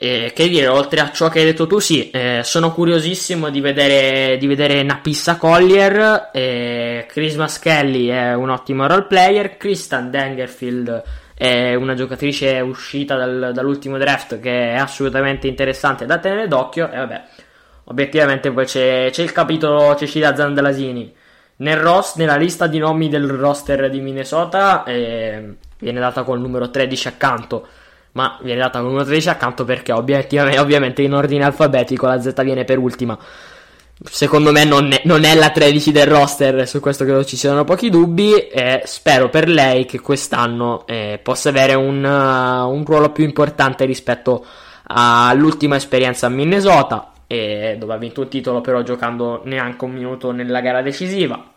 Speaker 4: Eh, che dire, oltre a ciò che hai detto tu, sì, eh, sono curiosissimo di vedere, di vedere Napissa Collier. Eh, Chris Maschelli è un ottimo role player. Kristen Dangerfield è una giocatrice uscita dal, dall'ultimo draft che è assolutamente interessante da tenere d'occhio. E vabbè obiettivamente poi c'è, c'è il capitolo Cecilia Zandalasini. Nel ros, nella lista di nomi del roster di Minnesota eh, viene data col numero 13 accanto. Ma viene data col numero 13 accanto perché ovviamente in ordine alfabetico la Z viene per ultima secondo me non è, non è, la 13 del roster, su questo credo ci siano pochi dubbi e spero per lei che quest'anno eh, possa avere un, uh, un, ruolo più importante rispetto all'ultima esperienza a Minnesota, eh, dove ha vinto un titolo però giocando neanche un minuto nella gara decisiva.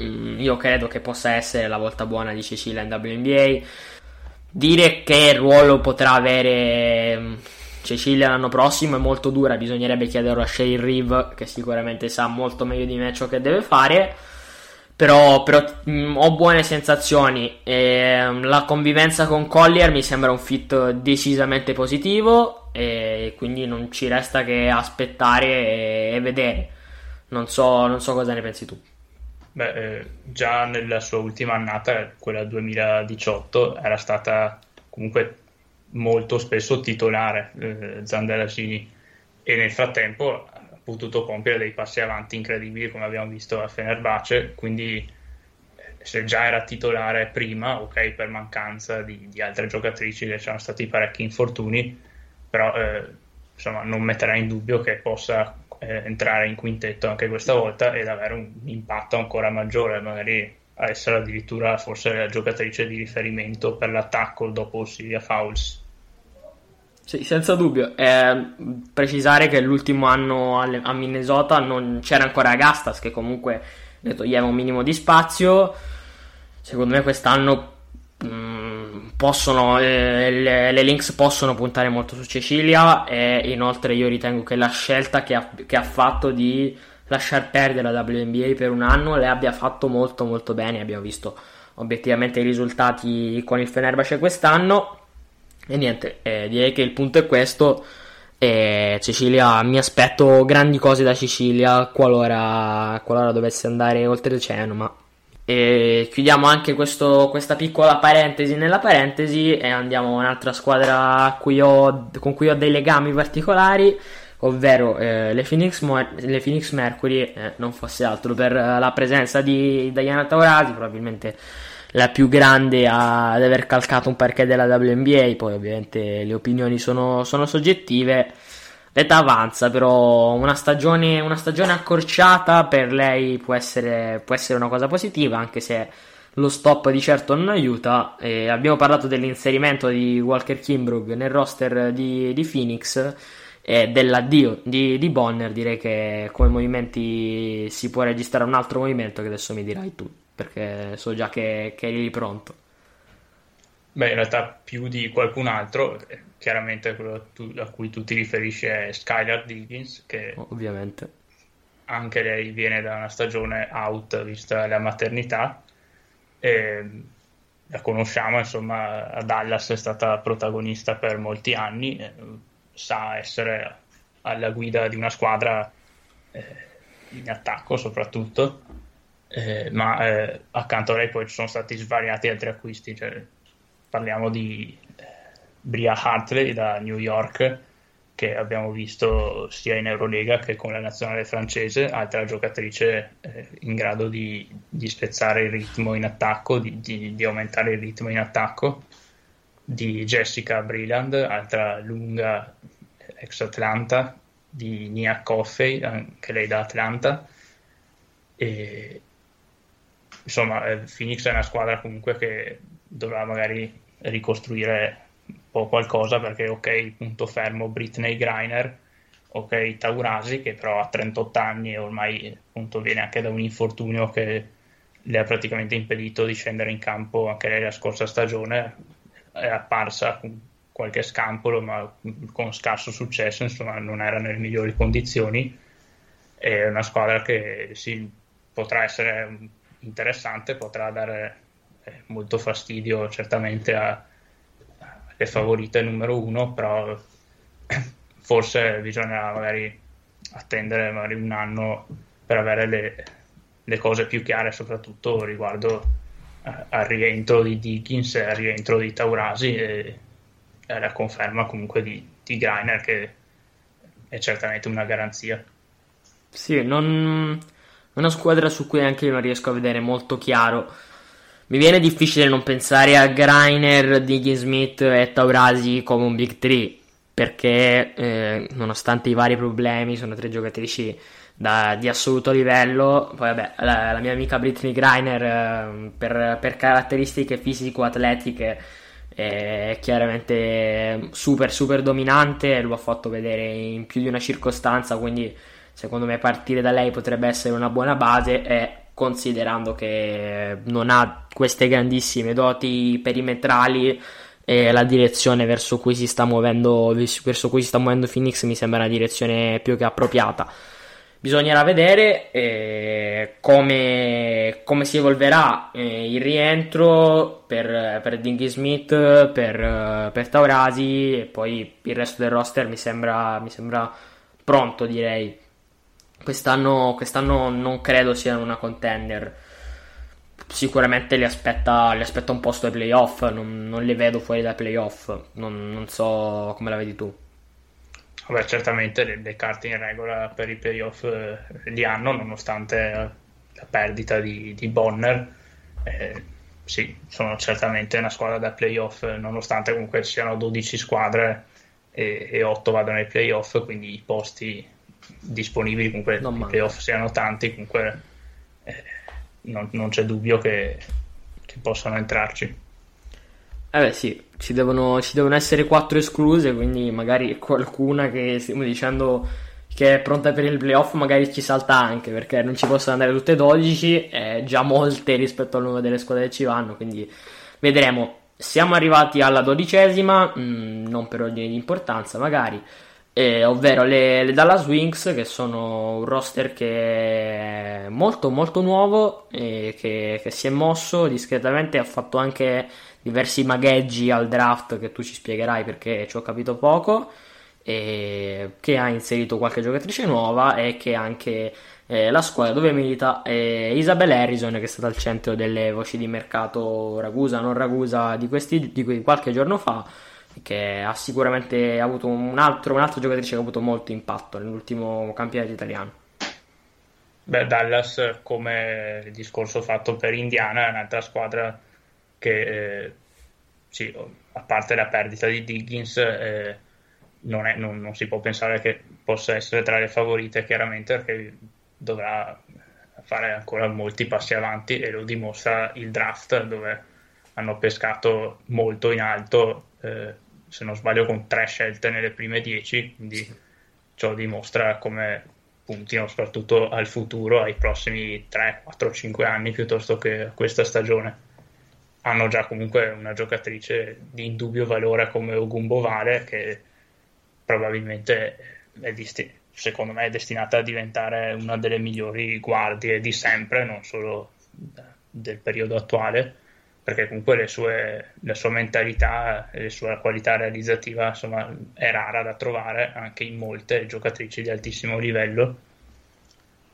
Speaker 4: Mm, io credo che possa essere la volta buona di Cecilia in WNBA. Dire che ruolo potrà avere Cecilia l'anno prossimo è molto dura, bisognerebbe chiederlo a Sheryl Reeve che sicuramente sa molto meglio di me ciò che deve fare. Però, però mh, mm, ho buone sensazioni. E, um, la convivenza con Collier mi sembra un fit decisamente positivo. E quindi non ci resta che aspettare e, e vedere. Non so, non so, cosa ne pensi tu.
Speaker 5: Beh, eh, già nella sua ultima annata, quella 2018, era stata comunque molto spesso titolare eh, Zanderacini e nel frattempo ha potuto compiere dei passi avanti incredibili come abbiamo visto a Fenerbahce quindi eh, se già era titolare prima ok per mancanza di, di altre giocatrici che c'erano stati parecchi infortuni però eh, insomma non metterà in dubbio che possa eh, entrare in quintetto anche questa volta ed avere un impatto ancora maggiore, magari a essere addirittura forse la giocatrice di riferimento per l'attacco dopo Silvia Fowles.
Speaker 4: Sì, senza dubbio. Eh, precisare che l'ultimo anno a Minnesota non c'era ancora Gastas, che comunque ne toglieva un minimo di spazio. Secondo me quest'anno mm, possono, eh, le, le, Lynx possono puntare molto su Cecilia e inoltre io ritengo che la scelta che ha, che ha fatto di lasciar perdere la WNBA per un anno le abbia fatto molto molto bene. Abbiamo visto obiettivamente i risultati con il Fenerbahce quest'anno e niente, eh, direi che il punto è questo. E Cecilia, mi aspetto grandi cose da Sicilia qualora, qualora dovesse andare oltreoceano. Ma e chiudiamo anche questo, questa piccola parentesi nella parentesi e andiamo a un'altra squadra cui ho, con cui ho dei legami particolari, ovvero eh, le, Phoenix Mo- le, Phoenix Mercury, eh, non fosse altro per la presenza di Diana Taurasi, probabilmente la più grande ad aver calcato un parquet della WNBA, poi ovviamente le opinioni sono, sono soggettive. L'età avanza, però una stagione, una stagione accorciata per lei può essere, può essere, una cosa positiva, anche se lo stop di certo non aiuta. E abbiamo parlato dell'inserimento di Walker Kimbrough nel roster di, di Phoenix e dell'addio di, di, Bonner. Direi che come movimenti si può registrare un altro movimento che adesso mi dirai tu perché so già che, che eri pronto.
Speaker 5: Beh, in realtà più di qualcun altro, eh, chiaramente quello a, tu, a cui tu ti riferisci è Skylar Diggins, che
Speaker 4: ovviamente
Speaker 5: anche lei viene da una stagione out vista la maternità. E la conosciamo, insomma, a Dallas è stata protagonista per molti anni, sa essere alla guida di una squadra eh, in attacco soprattutto eh, ma eh, accanto a lei poi ci sono stati svariati altri acquisti, cioè, parliamo di eh, Bria Hartley da New York che abbiamo visto sia in Eurolega che con la nazionale francese, altra giocatrice eh, in grado di, di, spezzare il ritmo in attacco, di, di, di, aumentare il ritmo in attacco, di Jessica Brilland, altra lunga ex Atlanta, di Nia Coffey, anche lei da Atlanta, e, insomma, eh, Phoenix è una squadra comunque che dovrà magari ricostruire un po' qualcosa perché, ok, punto fermo Britney Griner, ok, Taurasi che però ha 38 anni e ormai appunto viene anche da un infortunio che le ha praticamente impedito di scendere in campo anche lei la scorsa stagione, è apparsa con qualche scampolo ma con scarso successo, insomma non era nelle migliori condizioni. È una squadra che sì, potrà essere interessante, potrà dare eh, molto fastidio certamente alle favorite numero uno, però forse bisogna magari attendere magari un anno per avere le, le cose più chiare, soprattutto riguardo eh, al rientro di Dickens al rientro di Taurasi e, e la conferma comunque di, di Greiner che è certamente una garanzia.
Speaker 4: Sì, non una squadra su cui anche io non riesco a vedere molto chiaro. Mi viene difficile non pensare a Greiner, Diggy Smith e Taurasi come un Big 3 perché eh, nonostante i vari problemi sono tre giocatrici da, di assoluto livello. Poi vabbè, la, la mia amica Britney Greiner eh, per, per, caratteristiche fisico-atletiche è chiaramente super super dominante, lo ha fatto vedere in più di una circostanza, quindi secondo me partire da lei potrebbe essere una buona base e considerando che non ha queste grandissime doti perimetrali e la direzione verso cui si sta muovendo cui si sta muovendo Phoenix mi sembra una direzione più che appropriata. Bisognerà vedere eh, come, come, si evolverà eh, il rientro per, per Dingy Smith per, per Taurasi e poi il resto del roster mi sembra, mi sembra pronto direi Quest'anno, quest'anno non credo siano una contender. Sicuramente li aspetta, li aspetta un posto ai playoff. Non, non le vedo fuori dai playoff. Non, non, so come la vedi tu.
Speaker 5: Vabbè, certamente le, le carte in regola per i playoff eh, li hanno, nonostante la perdita di, di Bonner. Eh, sì, sono certamente una squadra da playoff, nonostante comunque siano 12 squadre e, e 8 vadano ai playoff, quindi i posti disponibili, comunque i playoff siano tanti, comunque eh, non, non, c'è dubbio che, che possano entrarci.
Speaker 4: Eh beh sì, ci devono, ci devono, essere quattro escluse, quindi magari qualcuna che stiamo dicendo che è pronta per il playoff magari ci salta anche, perché non ci possono andare tutte e 12, eh, già molte rispetto al numero delle squadre che ci vanno, quindi vedremo. Siamo arrivati alla dodicesima, mh, mm, non per ordine di importanza magari, eh, ovvero le, le, Dallas Wings, che sono un roster che è molto molto nuovo, e che, che si è mosso discretamente, ha fatto anche diversi magheggi al draft che tu ci spiegherai perché ci ho capito poco, e che ha inserito qualche giocatrice nuova e che anche eh, la squadra dove milita è Isabel Harrison che è stata al centro delle voci di mercato Ragusa, non Ragusa di, questi, di qualche giorno fa che ha sicuramente avuto un altro, un'altra giocatrice che ha avuto molto impatto nell'ultimo campionato italiano.
Speaker 5: Beh, Dallas, come il discorso fatto per Indiana, è un'altra squadra che, eh, sì, a parte la perdita di Diggins, eh, non, è, non, non, si può pensare che possa essere tra le favorite, chiaramente, perché dovrà fare ancora molti passi avanti e lo dimostra il draft, dove hanno pescato molto in alto. Eh, se non sbaglio, con tre scelte nelle prime dieci, quindi ciò dimostra come puntino soprattutto al futuro, ai prossimi 3, 4, 5 anni piuttosto che a questa stagione. Hanno già comunque una giocatrice di indubbio valore come Ogumbo Vale che probabilmente è desti- secondo me è destinata a diventare una delle migliori guardie di sempre, non solo del periodo attuale perché comunque sue, la sua mentalità e la sua qualità realizzativa insomma, è rara da trovare anche in molte giocatrici di altissimo livello.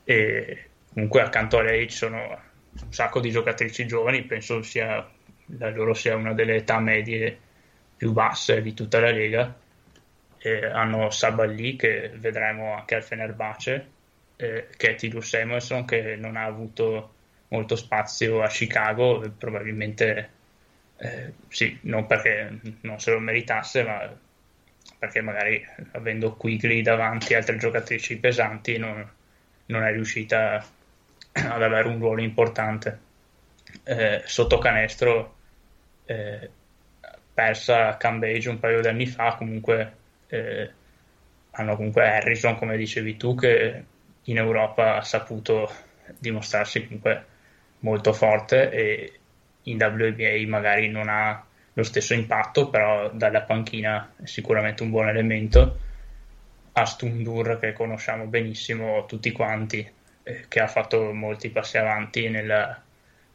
Speaker 5: E comunque accanto a lei ci sono un sacco di giocatrici giovani penso sia la loro sia una delle età medie più basse di tutta la Lega. E hanno Saballi che vedremo anche al Fenerbahce e Katie Lou Samuelson che non ha avuto molto spazio a Chicago, probabilmente eh, sì, non perché non se lo meritasse, ma perché magari avendo Quigley davanti altre giocatrici pesanti non, non è riuscita ad avere un ruolo importante. Eh, sotto canestro eh, persa Cambage un paio di anni fa, comunque eh, hanno comunque Harrison, come dicevi tu, che in Europa ha saputo dimostrarsi comunque molto forte e in WNBA magari non ha lo stesso impatto, però dalla panchina è sicuramente un buon elemento. Astundur che conosciamo benissimo tutti quanti, eh, che ha fatto molti passi avanti nella,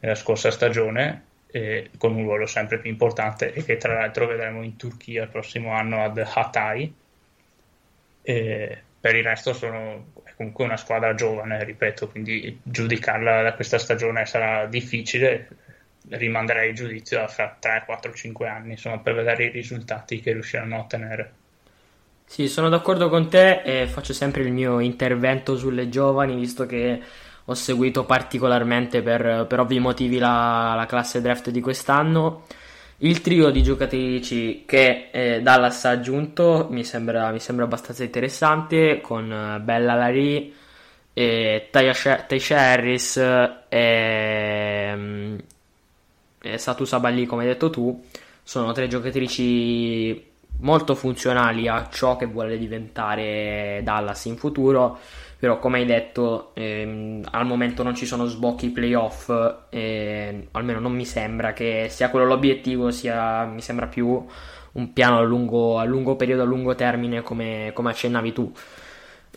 Speaker 5: nella scorsa stagione, eh, con un ruolo sempre più importante e che tra l'altro vedremo in Turchia il prossimo anno ad Hatay. Eh, per il resto sono comunque una squadra giovane, ripeto, quindi giudicarla da questa stagione sarà difficile. Rimanderei il giudizio fra 3, 4, 5 anni, insomma, per vedere i risultati che riusciranno a ottenere.
Speaker 4: Sì, sono d'accordo con te e faccio sempre il mio intervento sulle giovani, visto che ho seguito particolarmente per, per ovvi motivi la, la classe draft di quest'anno. Il trio di giocatrici che eh, Dallas ha aggiunto mi sembra, mi sembra abbastanza interessante con eh, Bella Larry, e Taisha Harris e, mm, e Satu Saballi come hai detto tu. Sono tre giocatrici molto funzionali a ciò che vuole diventare Dallas in futuro però come hai detto ehm, al momento non ci sono sbocchi playoff eh, almeno non mi sembra che sia quello l'obiettivo sia mi sembra più un piano a lungo, a lungo periodo a lungo termine come, come, accennavi tu.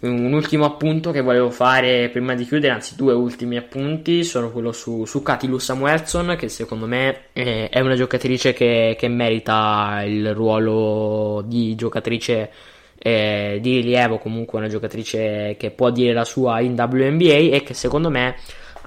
Speaker 4: Un ultimo appunto che volevo fare prima di chiudere anzi due ultimi appunti sono quello su, su Katilu Samuelson che secondo me è, è una giocatrice che, che merita il ruolo di giocatrice eh, di rilievo, comunque una giocatrice che può dire la sua in WNBA e che secondo me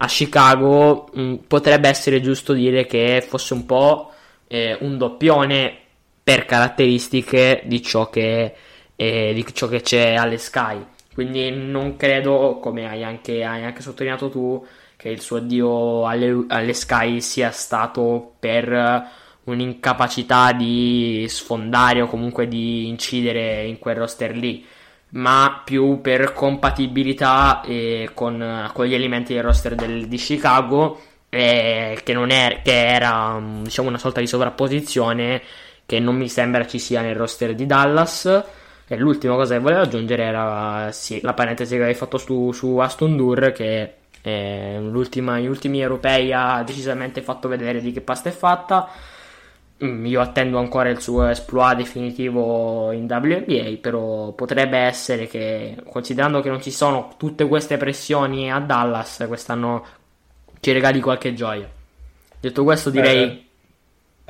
Speaker 4: a Chicago mh, mm, potrebbe essere giusto dire che fosse un po' eh, un doppione per caratteristiche di ciò che, eh, di ciò che c'è alle Sky. Quindi non credo, come hai anche, hai anche sottolineato tu, che il suo addio alle, alle Sky sia stato per un'incapacità di sfondare o comunque di incidere in quel roster lì. ma più per compatibilità eh, con, con, gli elementi del roster del, di Chicago, eh, che, è, che era diciamo, una sorta di sovrapposizione che non mi sembra ci sia nel roster di Dallas. E l'ultima cosa che volevo aggiungere era sì, la parentesi che avevi fatto su, su Aston Dur, che eh, gli ultimi europei ha decisamente fatto vedere di che pasta è fatta. Mm, io attendo ancora il suo esploit definitivo in WNBA, però potrebbe essere che, considerando che non ci sono tutte queste pressioni a Dallas, quest'anno ci regali qualche gioia. Detto questo, direi. Eh,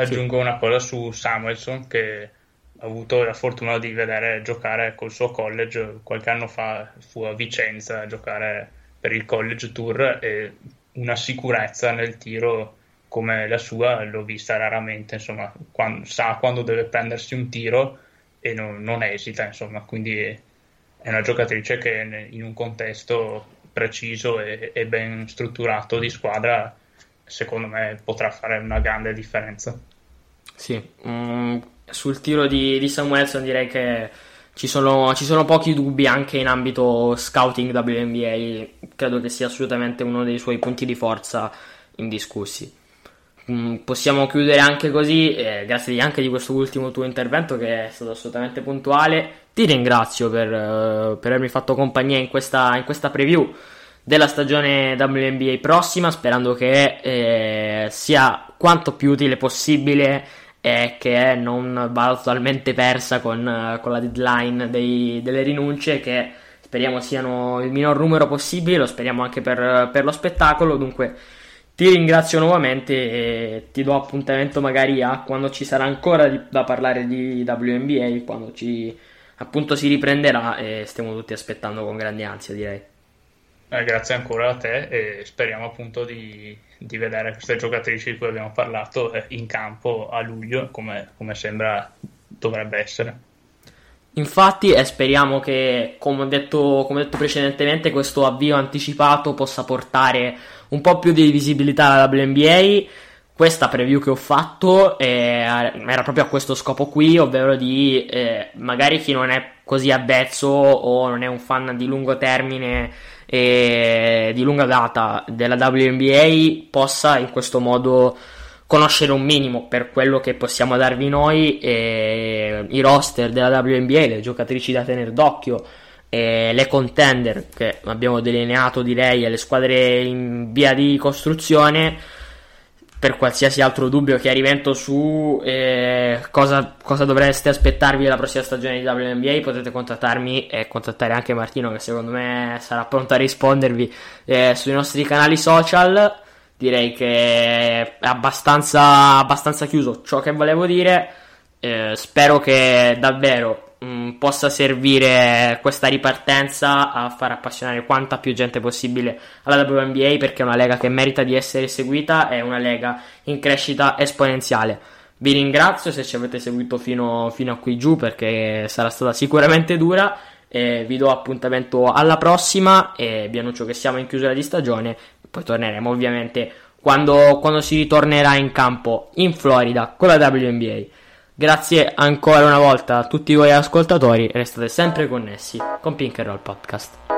Speaker 5: aggiungo sì. una cosa su Samuelson che ho avuto la fortuna di vedere giocare col suo college qualche anno fa fu a Vicenza a giocare per il college tour e una sicurezza nel tiro come la sua l'ho vista raramente insomma quando, sa quando deve prendersi un tiro e non, non esita insomma quindi è, è, una giocatrice che in un contesto preciso e, e ben strutturato di squadra secondo me potrà fare una grande differenza
Speaker 4: sì mm sul tiro di, di Samuelson direi che ci sono, ci sono, pochi dubbi anche in ambito scouting WNBA, credo che sia assolutamente uno dei suoi punti di forza indiscussi. Mm, possiamo chiudere anche così, eh, grazie anche di questo ultimo tuo intervento che è stato assolutamente puntuale. Ti ringrazio per, uh, per avermi fatto compagnia in questa, in questa, preview della stagione WNBA prossima, sperando che eh, sia quanto più utile possibile e che non vada totalmente persa con, con la deadline dei, delle rinunce che speriamo siano il minor numero possibile, lo speriamo anche per, per lo spettacolo, dunque ti ringrazio nuovamente e ti do appuntamento magari a quando ci sarà ancora di, da parlare di WNBA, quando ci appunto si riprenderà e stiamo tutti aspettando con grande ansia direi.
Speaker 5: Eh, grazie ancora a te e speriamo appunto di, di, vedere queste giocatrici di cui abbiamo parlato eh, in campo a luglio come, come sembra dovrebbe essere.
Speaker 4: Infatti, e speriamo che, come ho, detto, come ho detto precedentemente, questo avvio anticipato possa portare un po' più di visibilità alla WNBA. Questa preview che ho fatto eh, era proprio a questo scopo qui, ovvero di eh, magari chi non è così avvezzo o non è un fan di lungo termine e di lunga data della WNBA possa in questo modo conoscere un minimo per quello che possiamo darvi noi e i roster della WNBA, le giocatrici da tenere d'occhio e le contender che abbiamo delineato direi e le squadre in via di costruzione per qualsiasi altro dubbio chiarimento su eh, cosa, cosa, dovreste aspettarvi la prossima stagione di WNBA potete contattarmi e contattare anche Martino che secondo me sarà pronto a rispondervi eh, sui nostri canali social direi che è abbastanza, abbastanza chiuso ciò che volevo dire eh, spero che davvero mh, mm, possa servire questa ripartenza a far appassionare quanta più gente possibile alla WNBA perché è una lega che merita di essere seguita, è una lega in crescita esponenziale. Vi ringrazio se ci avete seguito fino, fino a qui giù perché sarà stata sicuramente dura. E vi do appuntamento alla prossima e vi annuncio che siamo in chiusura di stagione. Poi torneremo ovviamente quando, quando si ritornerà in campo in Florida con la WNBA. Grazie ancora una volta a tutti voi ascoltatori restate sempre connessi con Pink Roll Podcast.